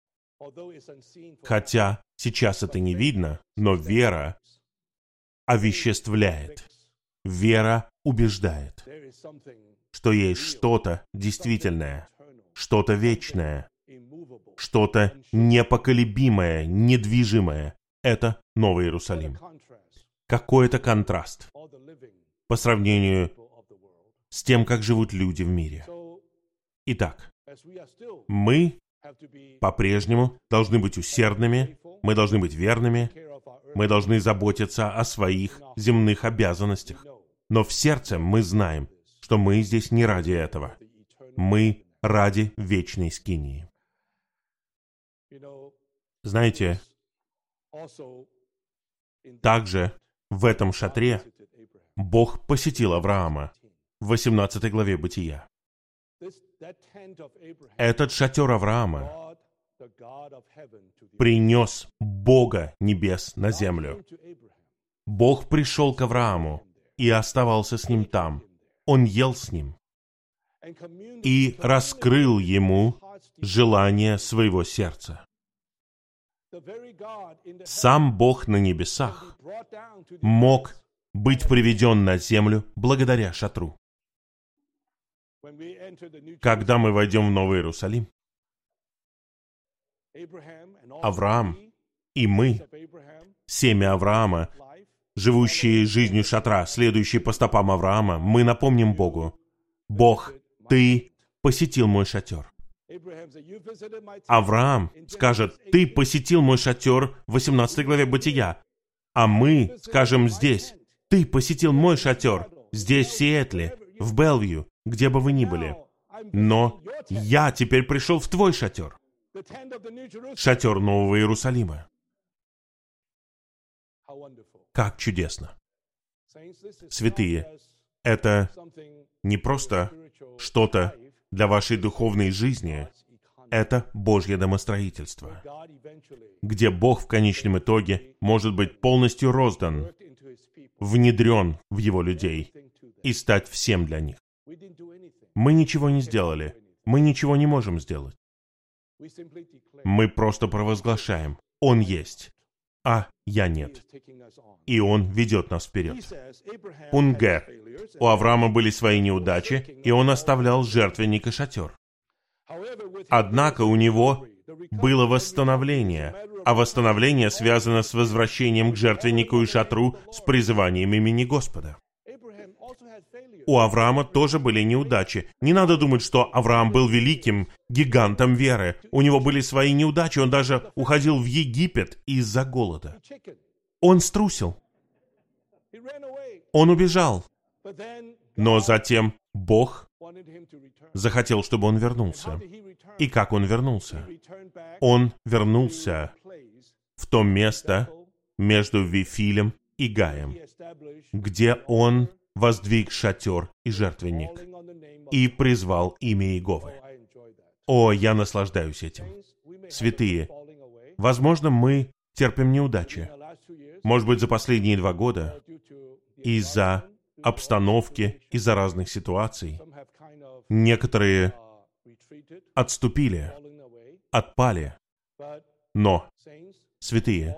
Хотя сейчас это не видно, но вера овеществляет. Вера убеждает, что есть что-то действительное, что-то вечное, что-то непоколебимое, недвижимое. Это Новый Иерусалим. Какой это контраст по сравнению с тем, как живут люди в мире. Итак, мы по-прежнему должны быть усердными, мы должны быть верными, мы должны заботиться о своих земных обязанностях. Но в сердце мы знаем, что мы здесь не ради этого. Мы ради вечной скинии. Знаете, также в этом шатре Бог посетил Авраама в 18 главе Бытия. Этот шатер Авраама принес Бога небес на землю. Бог пришел к Аврааму и оставался с ним там. Он ел с ним и раскрыл ему желание своего сердца. Сам Бог на небесах мог быть приведен на землю благодаря шатру. Когда мы войдем в Новый Иерусалим, Авраам и мы, семя Авраама, живущие жизнью шатра, следующие по стопам Авраама, мы напомним Богу, «Бог, Ты посетил мой шатер». Авраам скажет, «Ты посетил мой шатер» в 18 главе Бытия, а мы скажем здесь, «Ты посетил мой шатер» здесь, в Сиэтле, в Белвью, где бы вы ни были. Но я теперь пришел в твой шатер. Шатер Нового Иерусалима. Как чудесно. Святые, это не просто что-то для вашей духовной жизни, это Божье домостроительство, где Бог в конечном итоге может быть полностью роздан, внедрен в Его людей и стать всем для них. Мы ничего не сделали. Мы ничего не можем сделать. Мы просто провозглашаем. Он есть, а я нет. И Он ведет нас вперед. Пунге. У Авраама были свои неудачи, и он оставлял жертвенник и шатер. Однако у него было восстановление, а восстановление связано с возвращением к жертвеннику и шатру с призыванием имени Господа. У Авраама тоже были неудачи. Не надо думать, что Авраам был великим гигантом веры. У него были свои неудачи, он даже уходил в Египет из-за голода. Он струсил. Он убежал. Но затем Бог захотел, чтобы он вернулся. И как он вернулся? Он вернулся в то место между Вифилем и Гаем, где он воздвиг шатер и жертвенник и призвал имя Иеговы. О, я наслаждаюсь этим. Святые, возможно, мы терпим неудачи. Может быть, за последние два года из-за обстановки, из-за разных ситуаций некоторые отступили, отпали. Но, святые,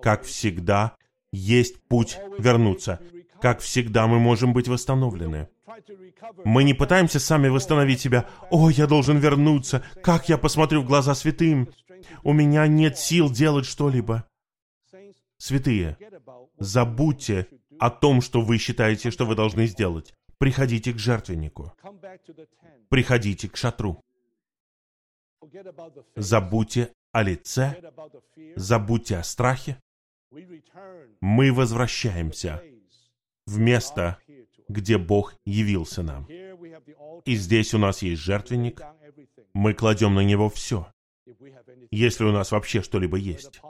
как всегда, есть путь вернуться. Как всегда, мы можем быть восстановлены. Мы не пытаемся сами восстановить себя. «О, я должен вернуться! Как я посмотрю в глаза святым? У меня нет сил делать что-либо». Святые, забудьте о том, что вы считаете, что вы должны сделать. Приходите к жертвеннику. Приходите к шатру. Забудьте о лице, забудьте о страхе. Мы возвращаемся в место, где Бог явился нам. И здесь у нас есть жертвенник, мы кладем на него все. Если у нас вообще что-либо есть,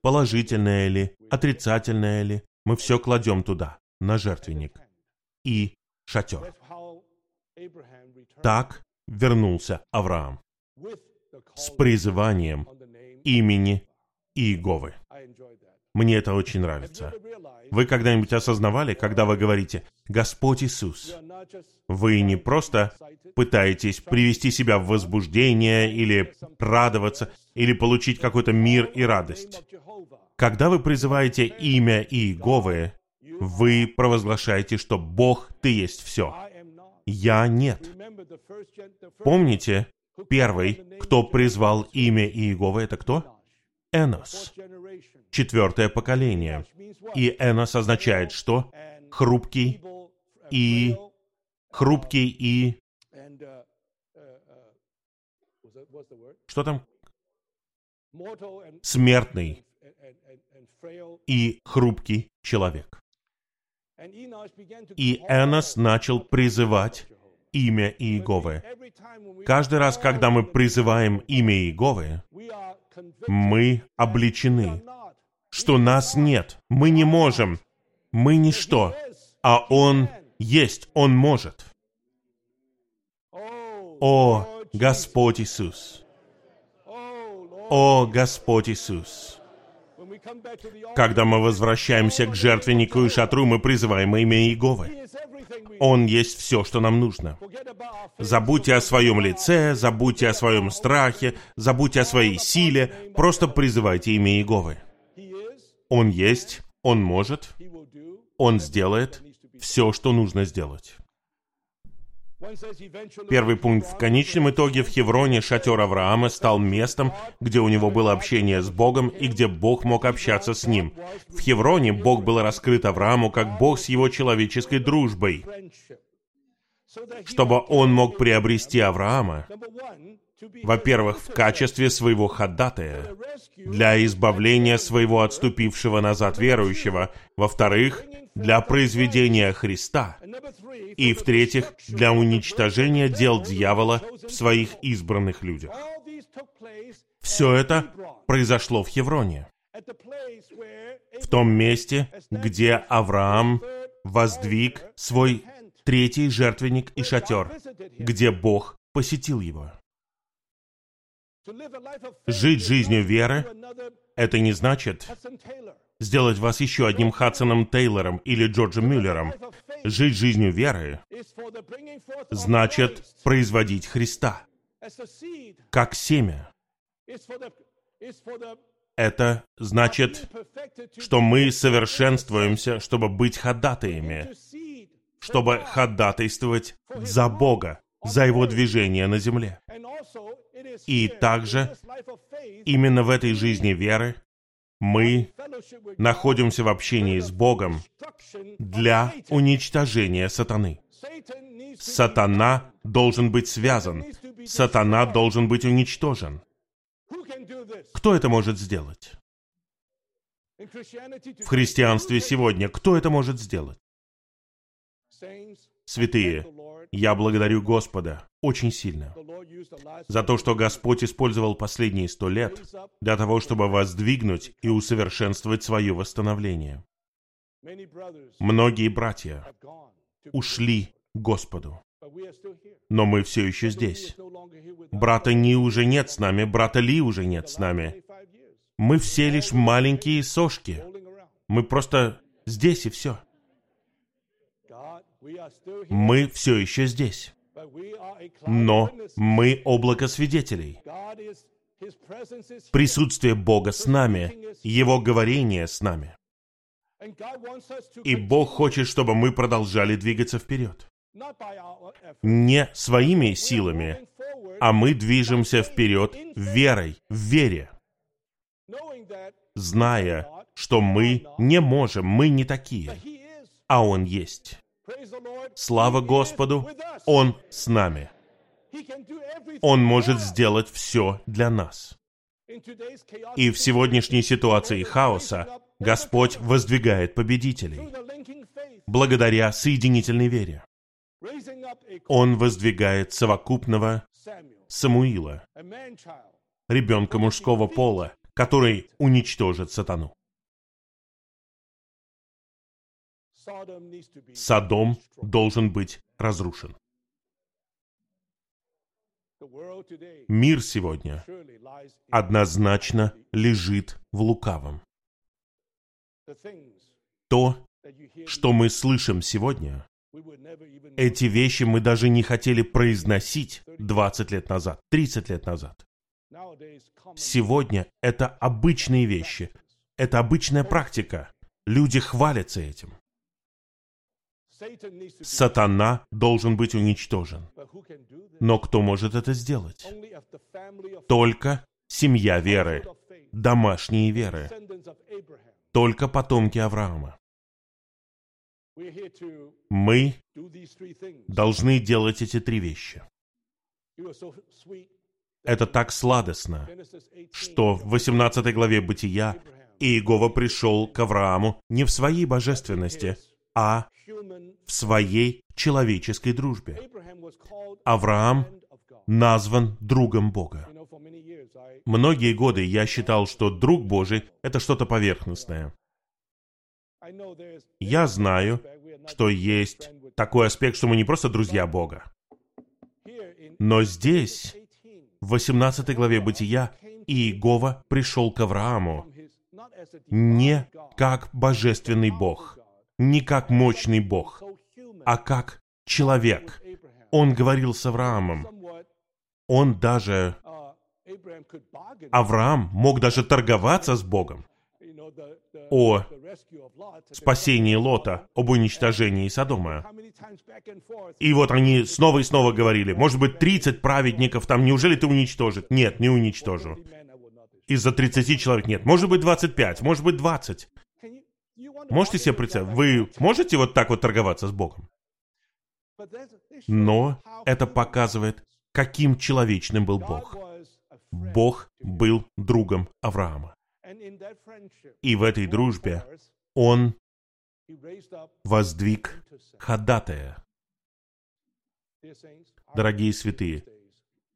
положительное ли, отрицательное ли, мы все кладем туда, на жертвенник. и шатер. Так вернулся Авраам с призыванием имени Иеговы. Мне это очень нравится. Вы когда-нибудь осознавали, когда вы говорите «Господь Иисус», вы не просто пытаетесь привести себя в возбуждение или радоваться, или получить какой-то мир и радость. Когда вы призываете имя Иеговы, вы провозглашаете, что Бог, Ты есть все. Я нет. Помните, первый, кто призвал имя Иеговы, это кто? Энос. Четвертое поколение. И Энос означает что? Хрупкий и... Хрупкий и... Что там? Смертный и хрупкий человек. И Энос начал призывать имя Иеговы. Каждый раз, когда мы призываем имя Иеговы, мы обличены, что нас нет, мы не можем, мы ничто, а Он есть, Он может. О, Господь Иисус! О, Господь Иисус! Когда мы возвращаемся к жертвеннику и шатру, мы призываем имя Иеговы. Он есть все, что нам нужно. Забудьте о своем лице, забудьте о своем страхе, забудьте о своей силе, просто призывайте имя Иеговы. Он есть, Он может, Он сделает все, что нужно сделать. Первый пункт. В конечном итоге в Хевроне шатер Авраама стал местом, где у него было общение с Богом и где Бог мог общаться с ним. В Хевроне Бог был раскрыт Аврааму как Бог с его человеческой дружбой, чтобы он мог приобрести Авраама, во-первых, в качестве своего ходатая для избавления своего отступившего назад верующего, во-вторых, для произведения Христа, и, в-третьих, для уничтожения дел дьявола в своих избранных людях. Все это произошло в Хевроне, в том месте, где Авраам воздвиг свой третий жертвенник и шатер, где Бог посетил его. Жить жизнью веры — это не значит сделать вас еще одним Хадсоном Тейлором или Джорджем Мюллером. Жить жизнью веры значит производить Христа как семя. Это значит, что мы совершенствуемся, чтобы быть ходатаями, чтобы ходатайствовать за Бога, за Его движение на земле. И также именно в этой жизни веры мы находимся в общении с Богом для уничтожения сатаны. Сатана должен быть связан. Сатана должен быть уничтожен. Кто это может сделать? В христианстве сегодня кто это может сделать? Святые, я благодарю Господа очень сильно за то, что Господь использовал последние сто лет для того, чтобы воздвигнуть и усовершенствовать свое восстановление. Многие братья ушли Господу, но мы все еще здесь. Брата Ни уже нет с нами, брата Ли уже нет с нами. Мы все лишь маленькие сошки. Мы просто здесь и все. Мы все еще здесь. Но мы облако свидетелей. Присутствие Бога с нами, Его говорение с нами. И Бог хочет, чтобы мы продолжали двигаться вперед. Не своими силами, а мы движемся вперед верой, в вере, зная, что мы не можем, мы не такие, а Он есть. Слава Господу, Он с нами. Он может сделать все для нас. И в сегодняшней ситуации хаоса Господь воздвигает победителей благодаря соединительной вере. Он воздвигает совокупного Самуила, ребенка мужского пола, который уничтожит сатану. Содом должен быть разрушен. Мир сегодня однозначно лежит в лукавом. То, что мы слышим сегодня, эти вещи мы даже не хотели произносить 20 лет назад, 30 лет назад. Сегодня это обычные вещи, это обычная практика. Люди хвалятся этим. Сатана должен быть уничтожен. Но кто может это сделать? Только семья веры, домашние веры, только потомки Авраама. Мы должны делать эти три вещи. Это так сладостно, что в 18 главе Бытия Иегова пришел к Аврааму не в своей божественности, а в своей человеческой дружбе. Авраам назван другом Бога. Многие годы я считал, что друг Божий — это что-то поверхностное. Я знаю, что есть такой аспект, что мы не просто друзья Бога. Но здесь, в 18 главе Бытия, Иегова пришел к Аврааму не как божественный Бог, не как мощный Бог, а как человек. Он говорил с Авраамом. Он даже... Авраам мог даже торговаться с Богом о спасении Лота, об уничтожении Содома. И вот они снова и снова говорили, может быть, 30 праведников там, неужели ты уничтожишь? Нет, не уничтожу. Из-за 30 человек нет. Может быть, 25, может быть, 20. Можете себе представить, вы можете вот так вот торговаться с Богом? Но это показывает, каким человечным был Бог. Бог был другом Авраама. И в этой дружбе Он воздвиг ходатая. Дорогие святые,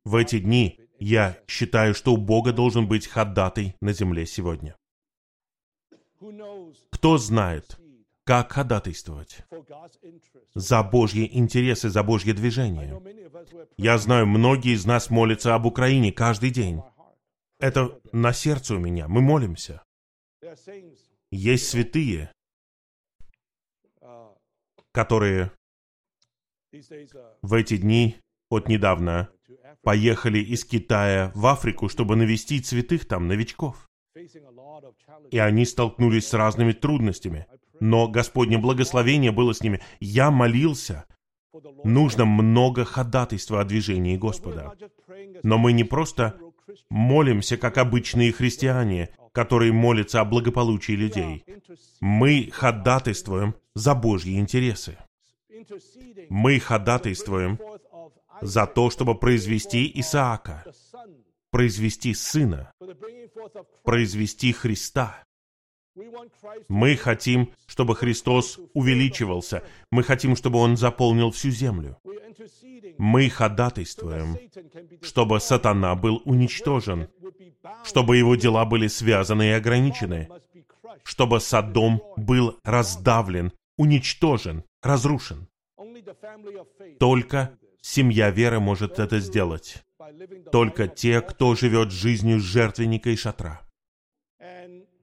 в эти дни я считаю, что у Бога должен быть ходатай на земле сегодня. Кто знает, как ходатайствовать за Божьи интересы, за Божье движение? Я знаю, многие из нас молятся об Украине каждый день. Это на сердце у меня. Мы молимся. Есть святые, которые в эти дни, от недавно, поехали из Китая в Африку, чтобы навестить святых там, новичков. И они столкнулись с разными трудностями. Но Господне благословение было с ними. Я молился. Нужно много ходатайства о движении Господа. Но мы не просто молимся, как обычные христиане, которые молятся о благополучии людей. Мы ходатайствуем за Божьи интересы. Мы ходатайствуем за то, чтобы произвести Исаака, произвести Сына, произвести Христа. Мы хотим, чтобы Христос увеличивался. Мы хотим, чтобы Он заполнил всю землю. Мы ходатайствуем, чтобы сатана был уничтожен, чтобы его дела были связаны и ограничены, чтобы Содом был раздавлен, уничтожен, разрушен. Только семья веры может это сделать. Только те, кто живет жизнью жертвенника и шатра.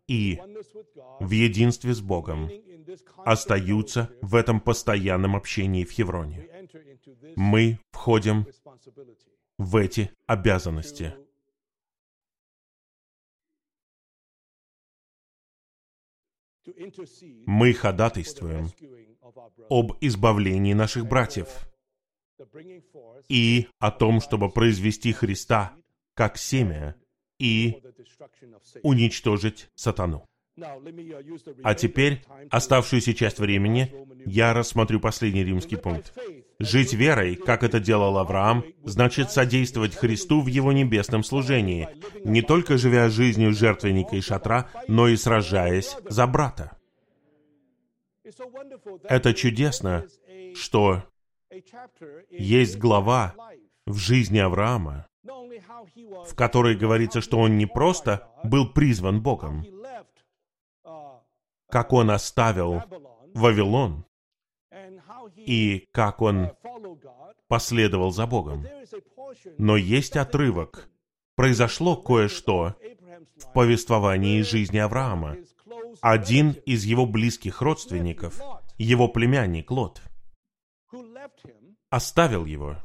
И в единстве с Богом остаются в этом постоянном общении в Хевроне. Мы входим в эти обязанности. Мы ходатайствуем об избавлении наших братьев и о том, чтобы произвести Христа как семя и уничтожить сатану. А теперь, оставшуюся часть времени, я рассмотрю последний римский пункт. Жить верой, как это делал Авраам, значит содействовать Христу в его небесном служении, не только живя жизнью жертвенника и шатра, но и сражаясь за брата. Это чудесно, что есть глава в жизни Авраама, в которой говорится, что он не просто был призван Богом, как он оставил Вавилон и как он последовал за Богом. Но есть отрывок. Произошло кое-что в повествовании жизни Авраама. Один из его близких родственников, его племянник Лот, оставил его.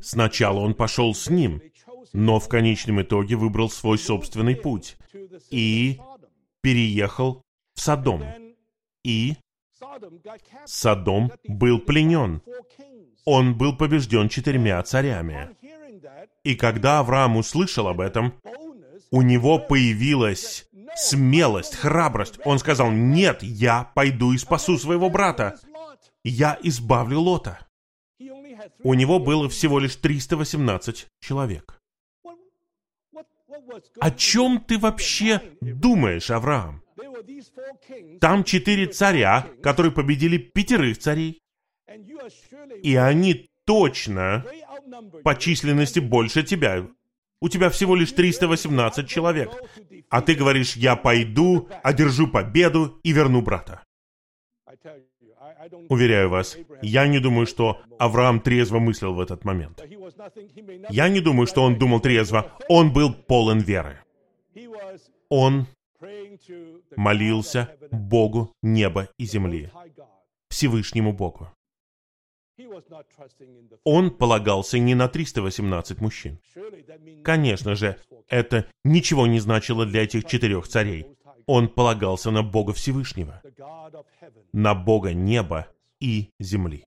Сначала он пошел с ним, но в конечном итоге выбрал свой собственный путь и переехал в Содом. И Содом был пленен. Он был побежден четырьмя царями. И когда Авраам услышал об этом, у него появилась смелость, храбрость. Он сказал, нет, я пойду и спасу своего брата. Я избавлю Лота. У него было всего лишь 318 человек. О чем ты вообще думаешь, Авраам? Там четыре царя, которые победили пятерых царей. И они точно по численности больше тебя. У тебя всего лишь 318 человек. А ты говоришь, я пойду, одержу победу и верну брата. Уверяю вас, я не думаю, что Авраам трезво мыслил в этот момент. Я не думаю, что он думал трезво. Он был полон веры. Он молился Богу неба и земли, Всевышнему Богу. Он полагался не на 318 мужчин. Конечно же, это ничего не значило для этих четырех царей. Он полагался на Бога Всевышнего, на Бога неба и земли,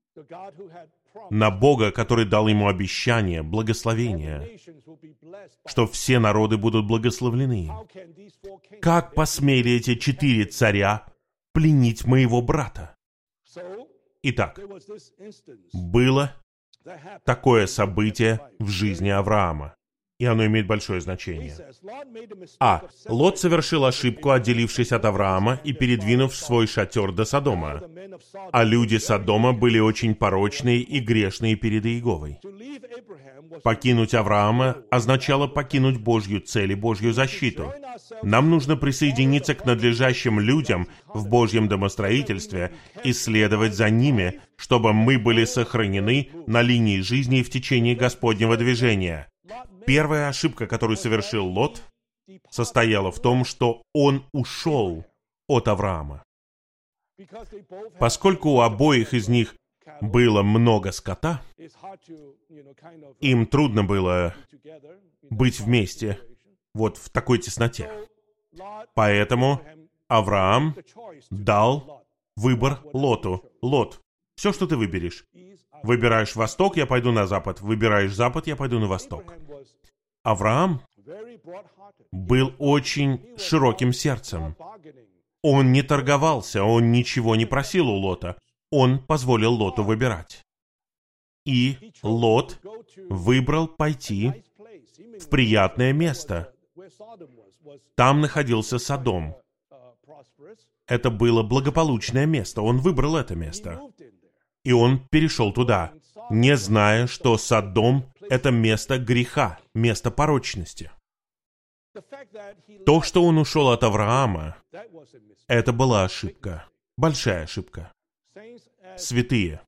на Бога, который дал ему обещание, благословение, что все народы будут благословлены. Как посмели эти четыре царя пленить моего брата? Итак, было такое событие в жизни Авраама и оно имеет большое значение. А. Лот совершил ошибку, отделившись от Авраама и передвинув свой шатер до Содома. А люди Содома были очень порочные и грешные перед Иеговой. Покинуть Авраама означало покинуть Божью цель и Божью защиту. Нам нужно присоединиться к надлежащим людям в Божьем домостроительстве и следовать за ними, чтобы мы были сохранены на линии жизни в течение Господнего движения. Первая ошибка, которую совершил Лот, состояла в том, что он ушел от Авраама. Поскольку у обоих из них было много скота, им трудно было быть вместе вот в такой тесноте. Поэтому Авраам дал выбор Лоту. Лот, все, что ты выберешь. Выбираешь восток, я пойду на запад. Выбираешь запад, я пойду на восток. Авраам был очень широким сердцем. Он не торговался, он ничего не просил у Лота. Он позволил Лоту выбирать. И Лот выбрал пойти в приятное место. Там находился Содом. Это было благополучное место. Он выбрал это место. И он перешел туда, не зная, что Содом — это место греха, место порочности. То, что он ушел от Авраама, это была ошибка, большая ошибка. Святые,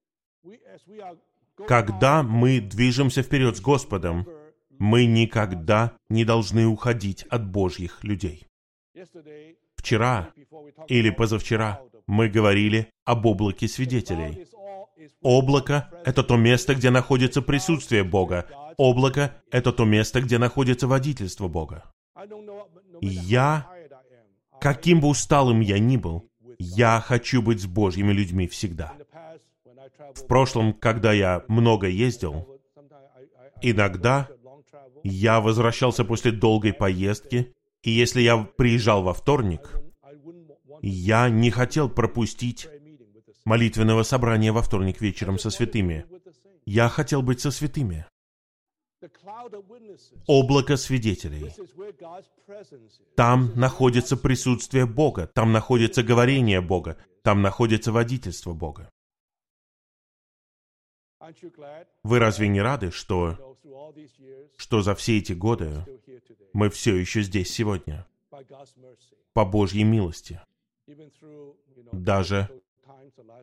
когда мы движемся вперед с Господом, мы никогда не должны уходить от Божьих людей. Вчера или позавчера мы говорили об облаке свидетелей. Облако — это то место, где находится присутствие Бога. Облако — это то место, где находится водительство Бога. Я, каким бы усталым я ни был, я хочу быть с Божьими людьми всегда. В прошлом, когда я много ездил, иногда я возвращался после долгой поездки, и если я приезжал во вторник, я не хотел пропустить молитвенного собрания во вторник вечером со святыми. Я хотел быть со святыми. Облако свидетелей. Там находится присутствие Бога, там находится говорение Бога, там находится водительство Бога. Вы разве не рады, что, что за все эти годы мы все еще здесь сегодня? По Божьей милости. Даже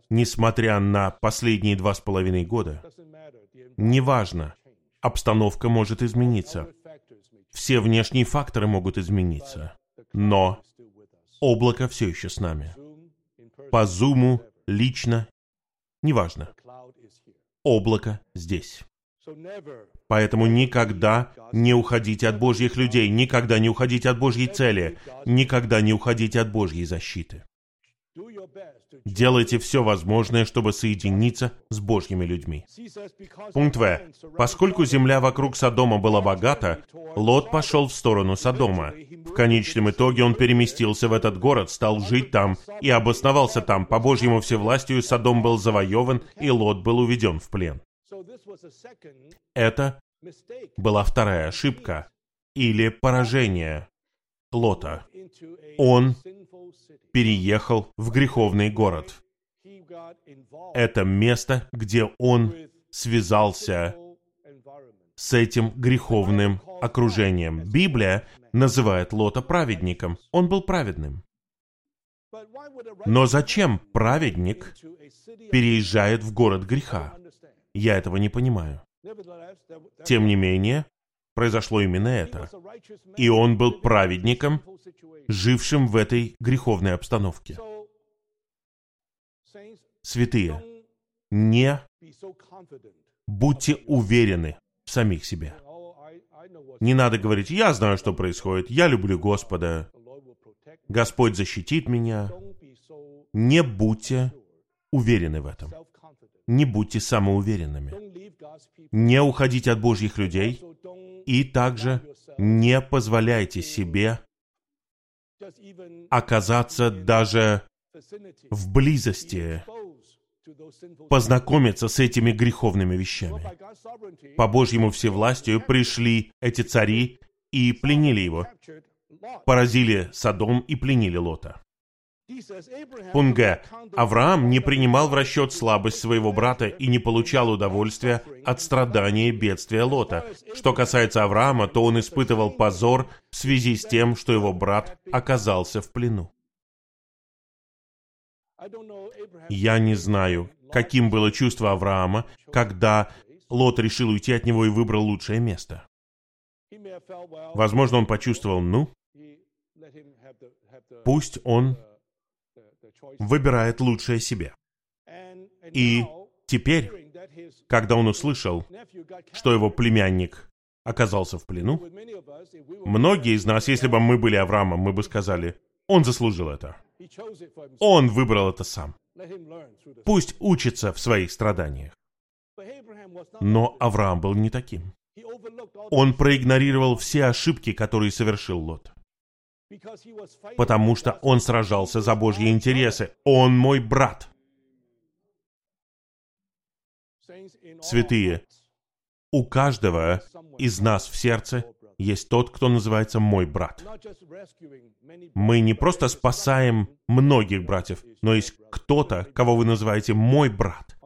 несмотря на последние два с половиной года, неважно, обстановка может измениться, все внешние факторы могут измениться, но облако все еще с нами. По зуму, лично, неважно. Облако здесь. Поэтому никогда не уходите от Божьих людей, никогда не уходите от Божьей цели, никогда не уходите от Божьей защиты. Делайте все возможное, чтобы соединиться с Божьими людьми. Пункт В. Поскольку земля вокруг Содома была богата, Лот пошел в сторону Содома. В конечном итоге он переместился в этот город, стал жить там и обосновался там. По Божьему всевластию Содом был завоеван, и Лот был уведен в плен. Это была вторая ошибка или поражение Лота. Он переехал в греховный город. Это место, где он связался с этим греховным окружением. Библия называет Лота праведником. Он был праведным. Но зачем праведник переезжает в город греха? Я этого не понимаю. Тем не менее, произошло именно это. И он был праведником, жившим в этой греховной обстановке. Святые, не будьте уверены в самих себе. Не надо говорить, я знаю, что происходит, я люблю Господа, Господь защитит меня. Не будьте уверены в этом. Не будьте самоуверенными. Не уходите от Божьих людей и также не позволяйте себе оказаться даже в близости, познакомиться с этими греховными вещами. По Божьему всевластию пришли эти цари и пленили его, поразили Содом и пленили Лота. Пункт Г. Авраам не принимал в расчет слабость своего брата и не получал удовольствия от страдания и бедствия Лота. Что касается Авраама, то он испытывал позор в связи с тем, что его брат оказался в плену. Я не знаю, каким было чувство Авраама, когда Лот решил уйти от него и выбрал лучшее место. Возможно, он почувствовал, ну, пусть он выбирает лучшее себе. И теперь, когда он услышал, что его племянник оказался в плену, многие из нас, если бы мы были Авраамом, мы бы сказали, он заслужил это. Он выбрал это сам. Пусть учится в своих страданиях. Но Авраам был не таким. Он проигнорировал все ошибки, которые совершил Лот потому что он сражался за Божьи интересы. Он мой брат. Святые, у каждого из нас в сердце есть тот, кто называется мой брат. Мы не просто спасаем многих братьев, но есть кто-то, кого вы называете мой брат.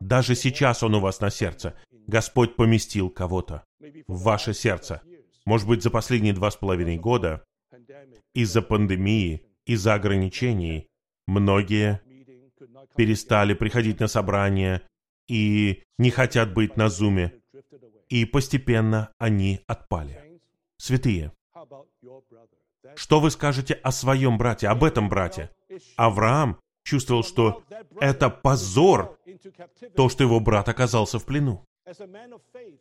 Даже сейчас он у вас на сердце. Господь поместил кого-то в ваше сердце. Может быть, за последние два с половиной года из-за пандемии, из-за ограничений, многие перестали приходить на собрания и не хотят быть на зуме. И постепенно они отпали. Святые, что вы скажете о своем брате, об этом брате? Авраам чувствовал, что это позор, то, что его брат оказался в плену.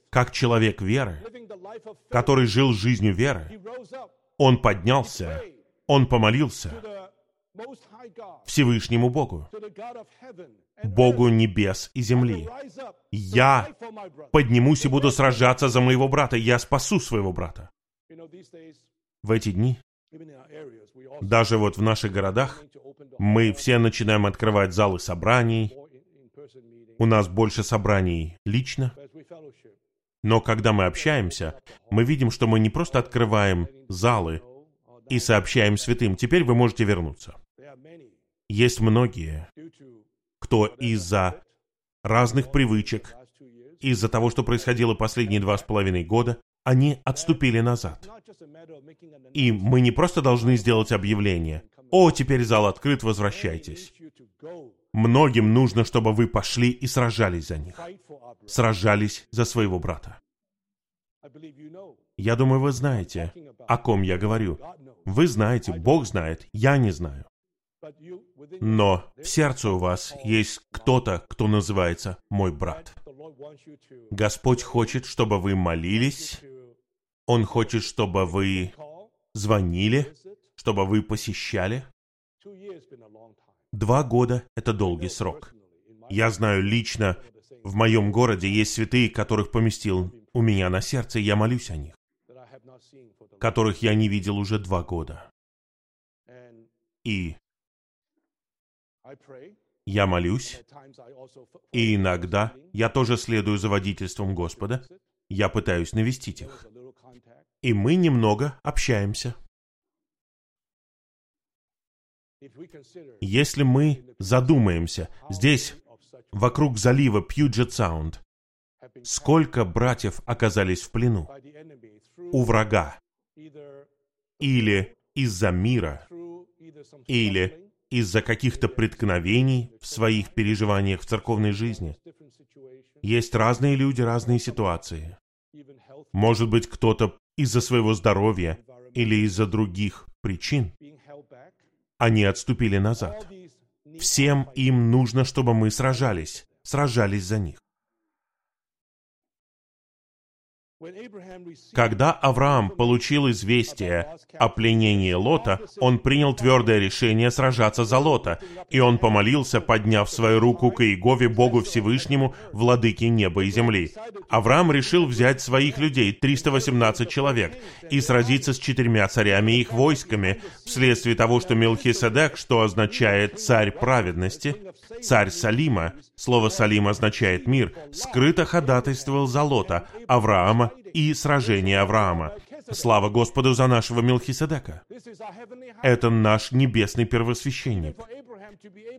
Как человек веры, который жил жизнью веры, он поднялся, он помолился Всевышнему Богу, Богу небес и земли. Я поднимусь и буду сражаться за моего брата, я спасу своего брата. В эти дни, даже вот в наших городах, мы все начинаем открывать залы собраний, у нас больше собраний лично, но когда мы общаемся, мы видим, что мы не просто открываем залы и сообщаем святым, теперь вы можете вернуться. Есть многие, кто из-за разных привычек, из-за того, что происходило последние два с половиной года, они отступили назад. И мы не просто должны сделать объявление. «О, теперь зал открыт, возвращайтесь». Многим нужно, чтобы вы пошли и сражались за них. Сражались за своего брата. Я думаю, вы знаете, о ком я говорю. Вы знаете, Бог знает, я не знаю. Но в сердце у вас есть кто-то, кто называется мой брат. Господь хочет, чтобы вы молились. Он хочет, чтобы вы звонили, чтобы вы посещали. Два года — это долгий срок. Я знаю лично, в моем городе есть святые, которых поместил у меня на сердце, и я молюсь о них, которых я не видел уже два года. И я молюсь, и иногда я тоже следую за водительством Господа, я пытаюсь навестить их. И мы немного общаемся. Если мы задумаемся, здесь, вокруг залива Пьюджет Саунд, сколько братьев оказались в плену у врага, или из-за мира, или из-за каких-то преткновений в своих переживаниях в церковной жизни. Есть разные люди, разные ситуации. Может быть, кто-то из-за своего здоровья или из-за других причин. Они отступили назад. Всем им нужно, чтобы мы сражались, сражались за них. Когда Авраам получил известие о пленении Лота, он принял твердое решение сражаться за Лота, и он помолился, подняв свою руку к Иегове, Богу Всевышнему, владыке неба и земли. Авраам решил взять своих людей, 318 человек, и сразиться с четырьмя царями и их войсками, вследствие того, что Мелхиседек, что означает «царь праведности», царь Салима, слово Салим означает «мир», скрыто ходатайствовал за Лота, Авраама и сражение Авраама. Слава Господу за нашего Мелхиседека. Это наш небесный первосвященник.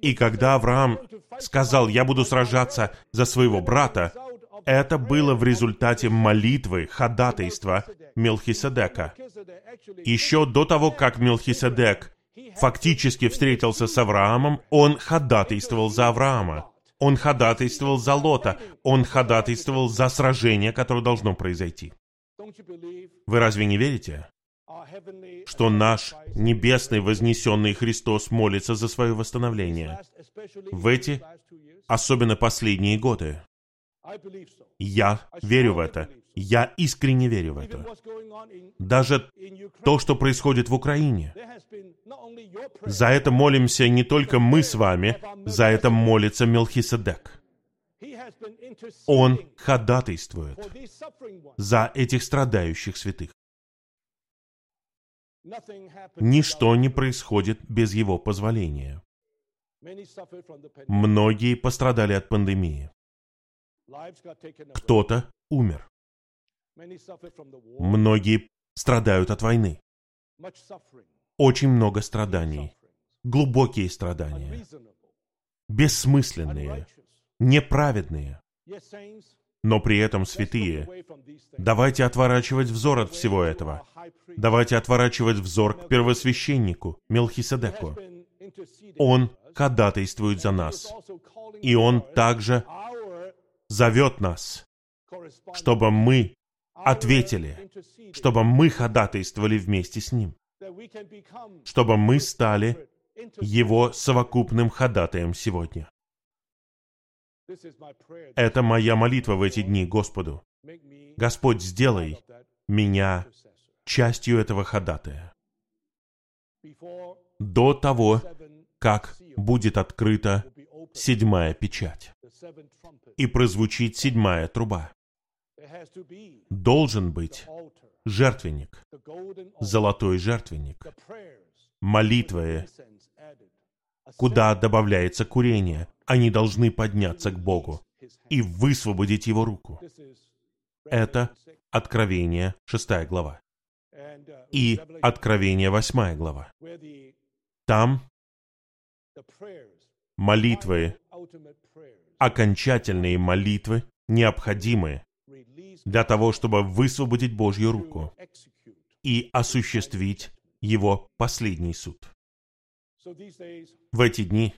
И когда Авраам сказал, я буду сражаться за своего брата, это было в результате молитвы, ходатайства Мелхиседека. Еще до того, как Мелхиседек фактически встретился с Авраамом, он ходатайствовал за Авраама. Он ходатайствовал за Лота. Он ходатайствовал за сражение, которое должно произойти. Вы разве не верите, что наш небесный вознесенный Христос молится за свое восстановление в эти, особенно последние годы? Я верю в это. Я искренне верю в это. Даже то, что происходит в Украине. За это молимся не только мы с вами, за это молится Мелхиседек. Он ходатайствует за этих страдающих святых. Ничто не происходит без его позволения. Многие пострадали от пандемии. Кто-то умер. Многие страдают от войны. Очень много страданий. Глубокие страдания. Бессмысленные. Неправедные. Но при этом святые. Давайте отворачивать взор от всего этого. Давайте отворачивать взор к первосвященнику, Мелхиседеку. Он ходатайствует за нас. И он также зовет нас, чтобы мы ответили, чтобы мы ходатайствовали вместе с Ним, чтобы мы стали Его совокупным ходатаем сегодня. Это моя молитва в эти дни Господу. Господь, сделай меня частью этого ходатая. До того, как будет открыта седьмая печать и прозвучит седьмая труба. Должен быть жертвенник, золотой жертвенник, молитвы, куда добавляется курение. Они должны подняться к Богу и высвободить Его руку. Это Откровение 6 глава. И Откровение 8 глава. Там молитвы окончательные молитвы, необходимые для того, чтобы высвободить Божью руку и осуществить его последний суд. В эти дни,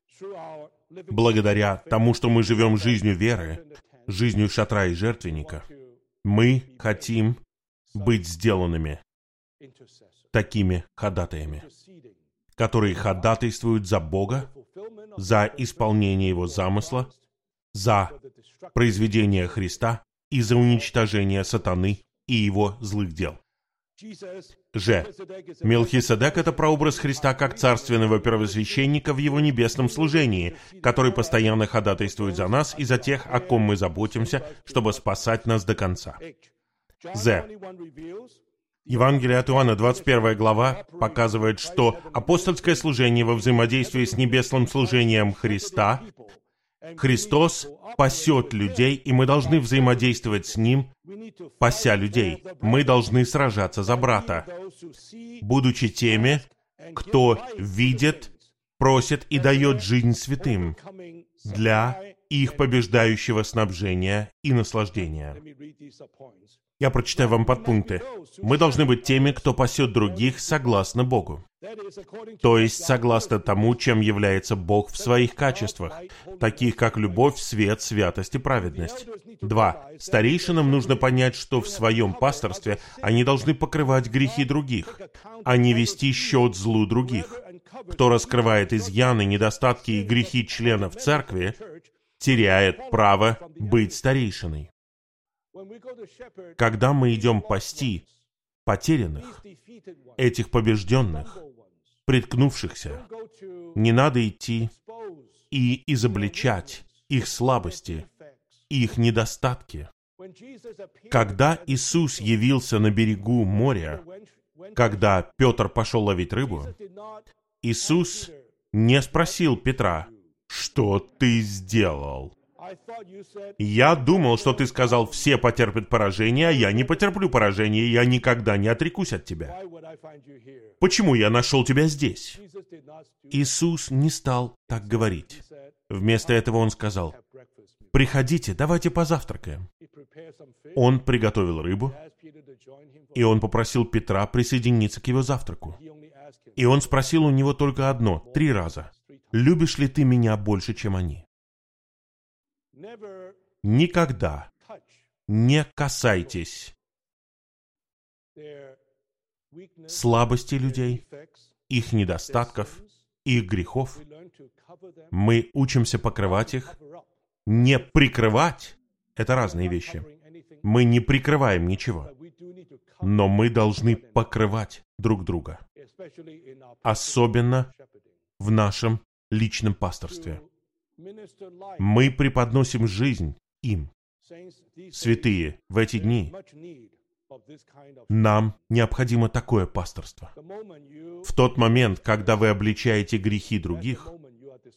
благодаря тому, что мы живем жизнью веры, жизнью шатра и жертвенника, мы хотим быть сделанными такими ходатаями, которые ходатайствуют за Бога, за исполнение Его замысла, за произведение Христа и за уничтожение сатаны и его злых дел. Ж. Мелхиседек — это прообраз Христа как царственного первосвященника в его небесном служении, который постоянно ходатайствует за нас и за тех, о ком мы заботимся, чтобы спасать нас до конца. З. Евангелие от Иоанна, 21 глава, показывает, что апостольское служение во взаимодействии с небесным служением Христа Христос пасет людей, и мы должны взаимодействовать с Ним, пася людей. Мы должны сражаться за брата, будучи теми, кто видит, просит и дает жизнь святым для их побеждающего снабжения и наслаждения. Я прочитаю вам подпункты. Мы должны быть теми, кто пасет других согласно Богу. То есть согласно тому, чем является Бог в своих качествах, таких как любовь, свет, святость и праведность. Два. Старейшинам нужно понять, что в своем пасторстве они должны покрывать грехи других, а не вести счет злу других. Кто раскрывает изъяны, недостатки и грехи членов церкви, теряет право быть старейшиной. Когда мы идем пасти потерянных, этих побежденных, приткнувшихся, не надо идти и изобличать их слабости, их недостатки. Когда Иисус явился на берегу моря, когда Петр пошел ловить рыбу, Иисус не спросил Петра, что ты сделал? Я думал, что ты сказал, все потерпят поражение, а я не потерплю поражение, я никогда не отрекусь от тебя. Почему я нашел тебя здесь? Иисус не стал так говорить. Вместо этого он сказал, приходите, давайте позавтракаем. Он приготовил рыбу, и он попросил Петра присоединиться к его завтраку. И он спросил у него только одно, три раза. «Любишь ли ты меня больше, чем они?» Никогда не касайтесь слабости людей, их недостатков, их грехов. Мы учимся покрывать их. Не прикрывать — это разные вещи. Мы не прикрываем ничего. Но мы должны покрывать друг друга. Особенно в нашем личном пасторстве. Мы преподносим жизнь им. Святые, в эти дни нам необходимо такое пасторство. В тот момент, когда вы обличаете грехи других,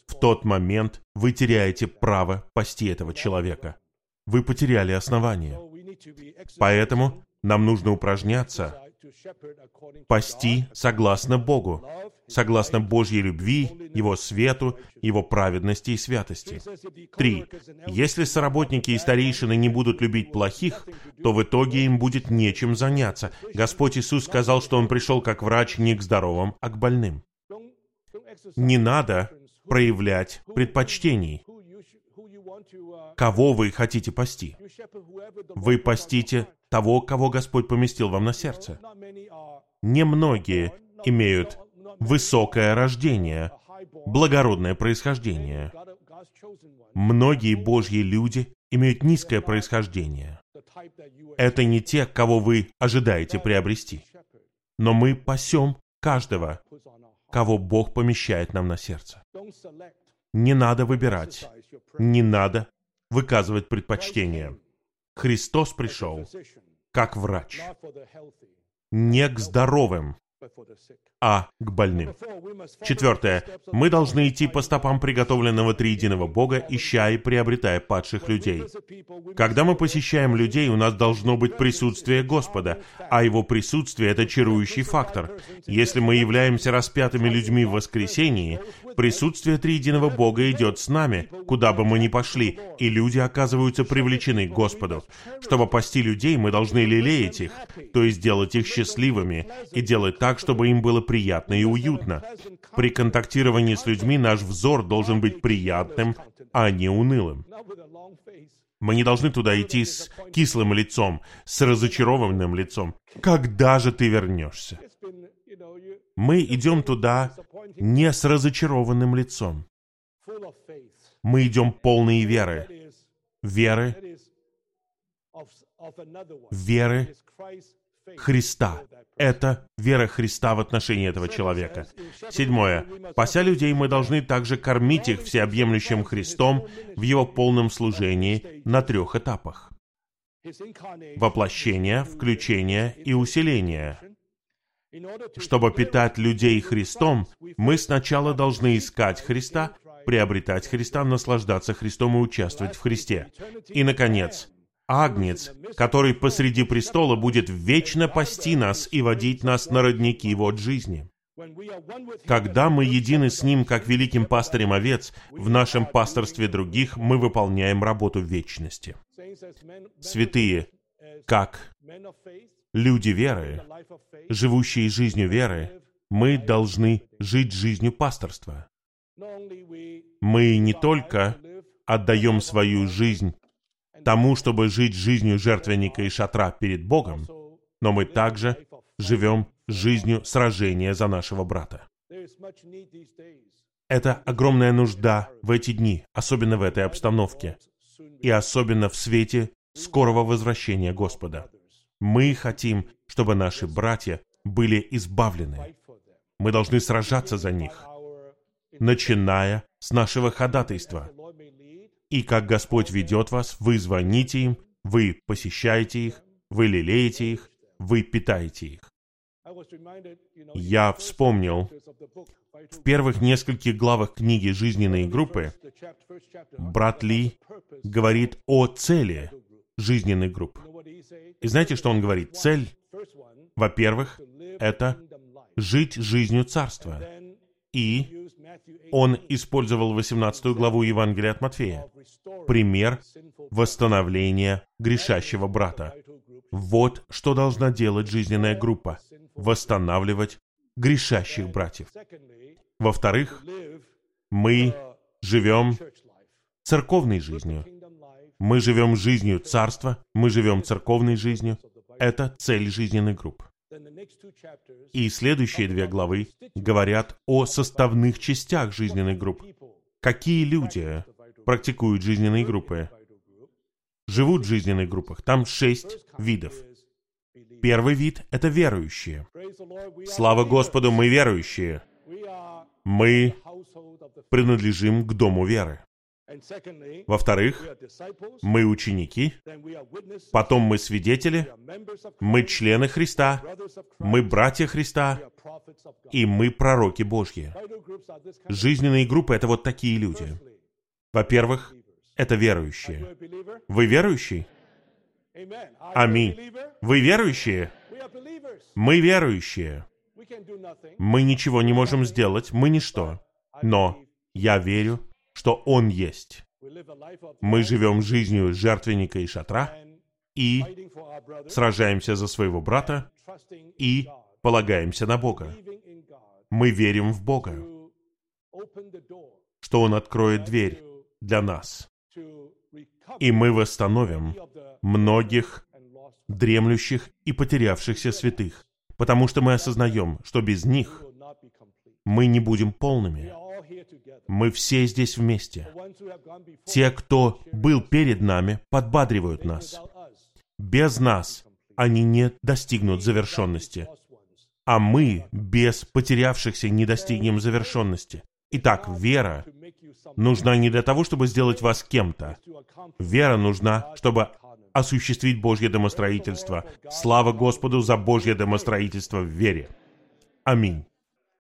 в тот момент вы теряете право пасти этого человека. Вы потеряли основание. Поэтому нам нужно упражняться, пасти согласно Богу, согласно Божьей любви, Его свету, Его праведности и святости. Три. Если соработники и старейшины не будут любить плохих, то в итоге им будет нечем заняться. Господь Иисус сказал, что Он пришел как врач не к здоровым, а к больным. Не надо проявлять предпочтений. Кого вы хотите пасти? Вы пастите того, кого Господь поместил вам на сердце. Немногие имеют высокое рождение, благородное происхождение. Многие Божьи люди имеют низкое происхождение. Это не те, кого вы ожидаете приобрести. Но мы пасем каждого, кого Бог помещает нам на сердце. Не надо выбирать, не надо выказывать предпочтение. Христос пришел как врач, не к здоровым, а к больным. Четвертое. Мы должны идти по стопам приготовленного триединого Бога, ища и приобретая падших людей. Когда мы посещаем людей, у нас должно быть присутствие Господа, а Его присутствие — это чарующий фактор. Если мы являемся распятыми людьми в воскресении, присутствие триединого Бога идет с нами, куда бы мы ни пошли, и люди оказываются привлечены к Господу. Чтобы пасти людей, мы должны лелеять их, то есть делать их счастливыми, и делать так, чтобы им было приятно и уютно. При контактировании с людьми наш взор должен быть приятным, а не унылым. Мы не должны туда идти с кислым лицом, с разочарованным лицом. Когда же ты вернешься? Мы идем туда не с разочарованным лицом. Мы идем полные веры. Веры, веры Христа. Это вера Христа в отношении этого человека. Седьмое. Пася людей, мы должны также кормить их всеобъемлющим Христом в Его полном служении на трех этапах. Воплощение, включение и усиление. Чтобы питать людей Христом, мы сначала должны искать Христа, приобретать Христа, наслаждаться Христом и участвовать в Христе. И, наконец, Агнец, который посреди престола будет вечно пасти нас и водить нас на родники вот жизни. Когда мы едины с Ним, как великим пастырем овец, в нашем пасторстве других мы выполняем работу вечности. Святые, как люди веры, живущие жизнью веры, мы должны жить жизнью пасторства. Мы не только отдаем свою жизнь тому, чтобы жить жизнью жертвенника и шатра перед Богом, но мы также живем жизнью сражения за нашего брата. Это огромная нужда в эти дни, особенно в этой обстановке, и особенно в свете скорого возвращения Господа. Мы хотим, чтобы наши братья были избавлены. Мы должны сражаться за них, начиная с нашего ходатайства, и как Господь ведет вас, вы звоните им, вы посещаете их, вы лелеете их, вы питаете их. Я вспомнил в первых нескольких главах книги «Жизненные группы» брат Ли говорит о цели жизненной группы. И знаете, что он говорит? Цель, во-первых, это жить жизнью Царства. И он использовал 18 главу Евангелия от Матфея. Пример восстановления грешащего брата. Вот что должна делать жизненная группа. Восстанавливать грешащих братьев. Во-вторых, мы живем церковной жизнью. Мы живем жизнью царства, мы живем церковной жизнью. Это цель жизненной группы. И следующие две главы говорят о составных частях жизненной группы. Какие люди практикуют жизненные группы? Живут в жизненных группах. Там шесть видов. Первый вид — это верующие. Слава Господу, мы верующие. Мы принадлежим к дому веры. Во-вторых, мы ученики, потом мы свидетели, мы члены Христа, мы братья Христа, и мы пророки Божьи. Жизненные группы — это вот такие люди. Во-первых, это верующие. Вы верующие? Аминь. Вы верующие? Мы верующие. Мы ничего не можем сделать, мы ничто. Но я верю, что Он есть. Мы живем жизнью жертвенника и шатра, и сражаемся за своего брата, и полагаемся на Бога. Мы верим в Бога, что Он откроет дверь для нас, и мы восстановим многих дремлющих и потерявшихся святых, потому что мы осознаем, что без них мы не будем полными. Мы все здесь вместе. Те, кто был перед нами, подбадривают нас. Без нас они не достигнут завершенности. А мы без потерявшихся не достигнем завершенности. Итак, вера нужна не для того, чтобы сделать вас кем-то. Вера нужна, чтобы осуществить Божье домостроительство. Слава Господу за Божье домостроительство в вере. Аминь.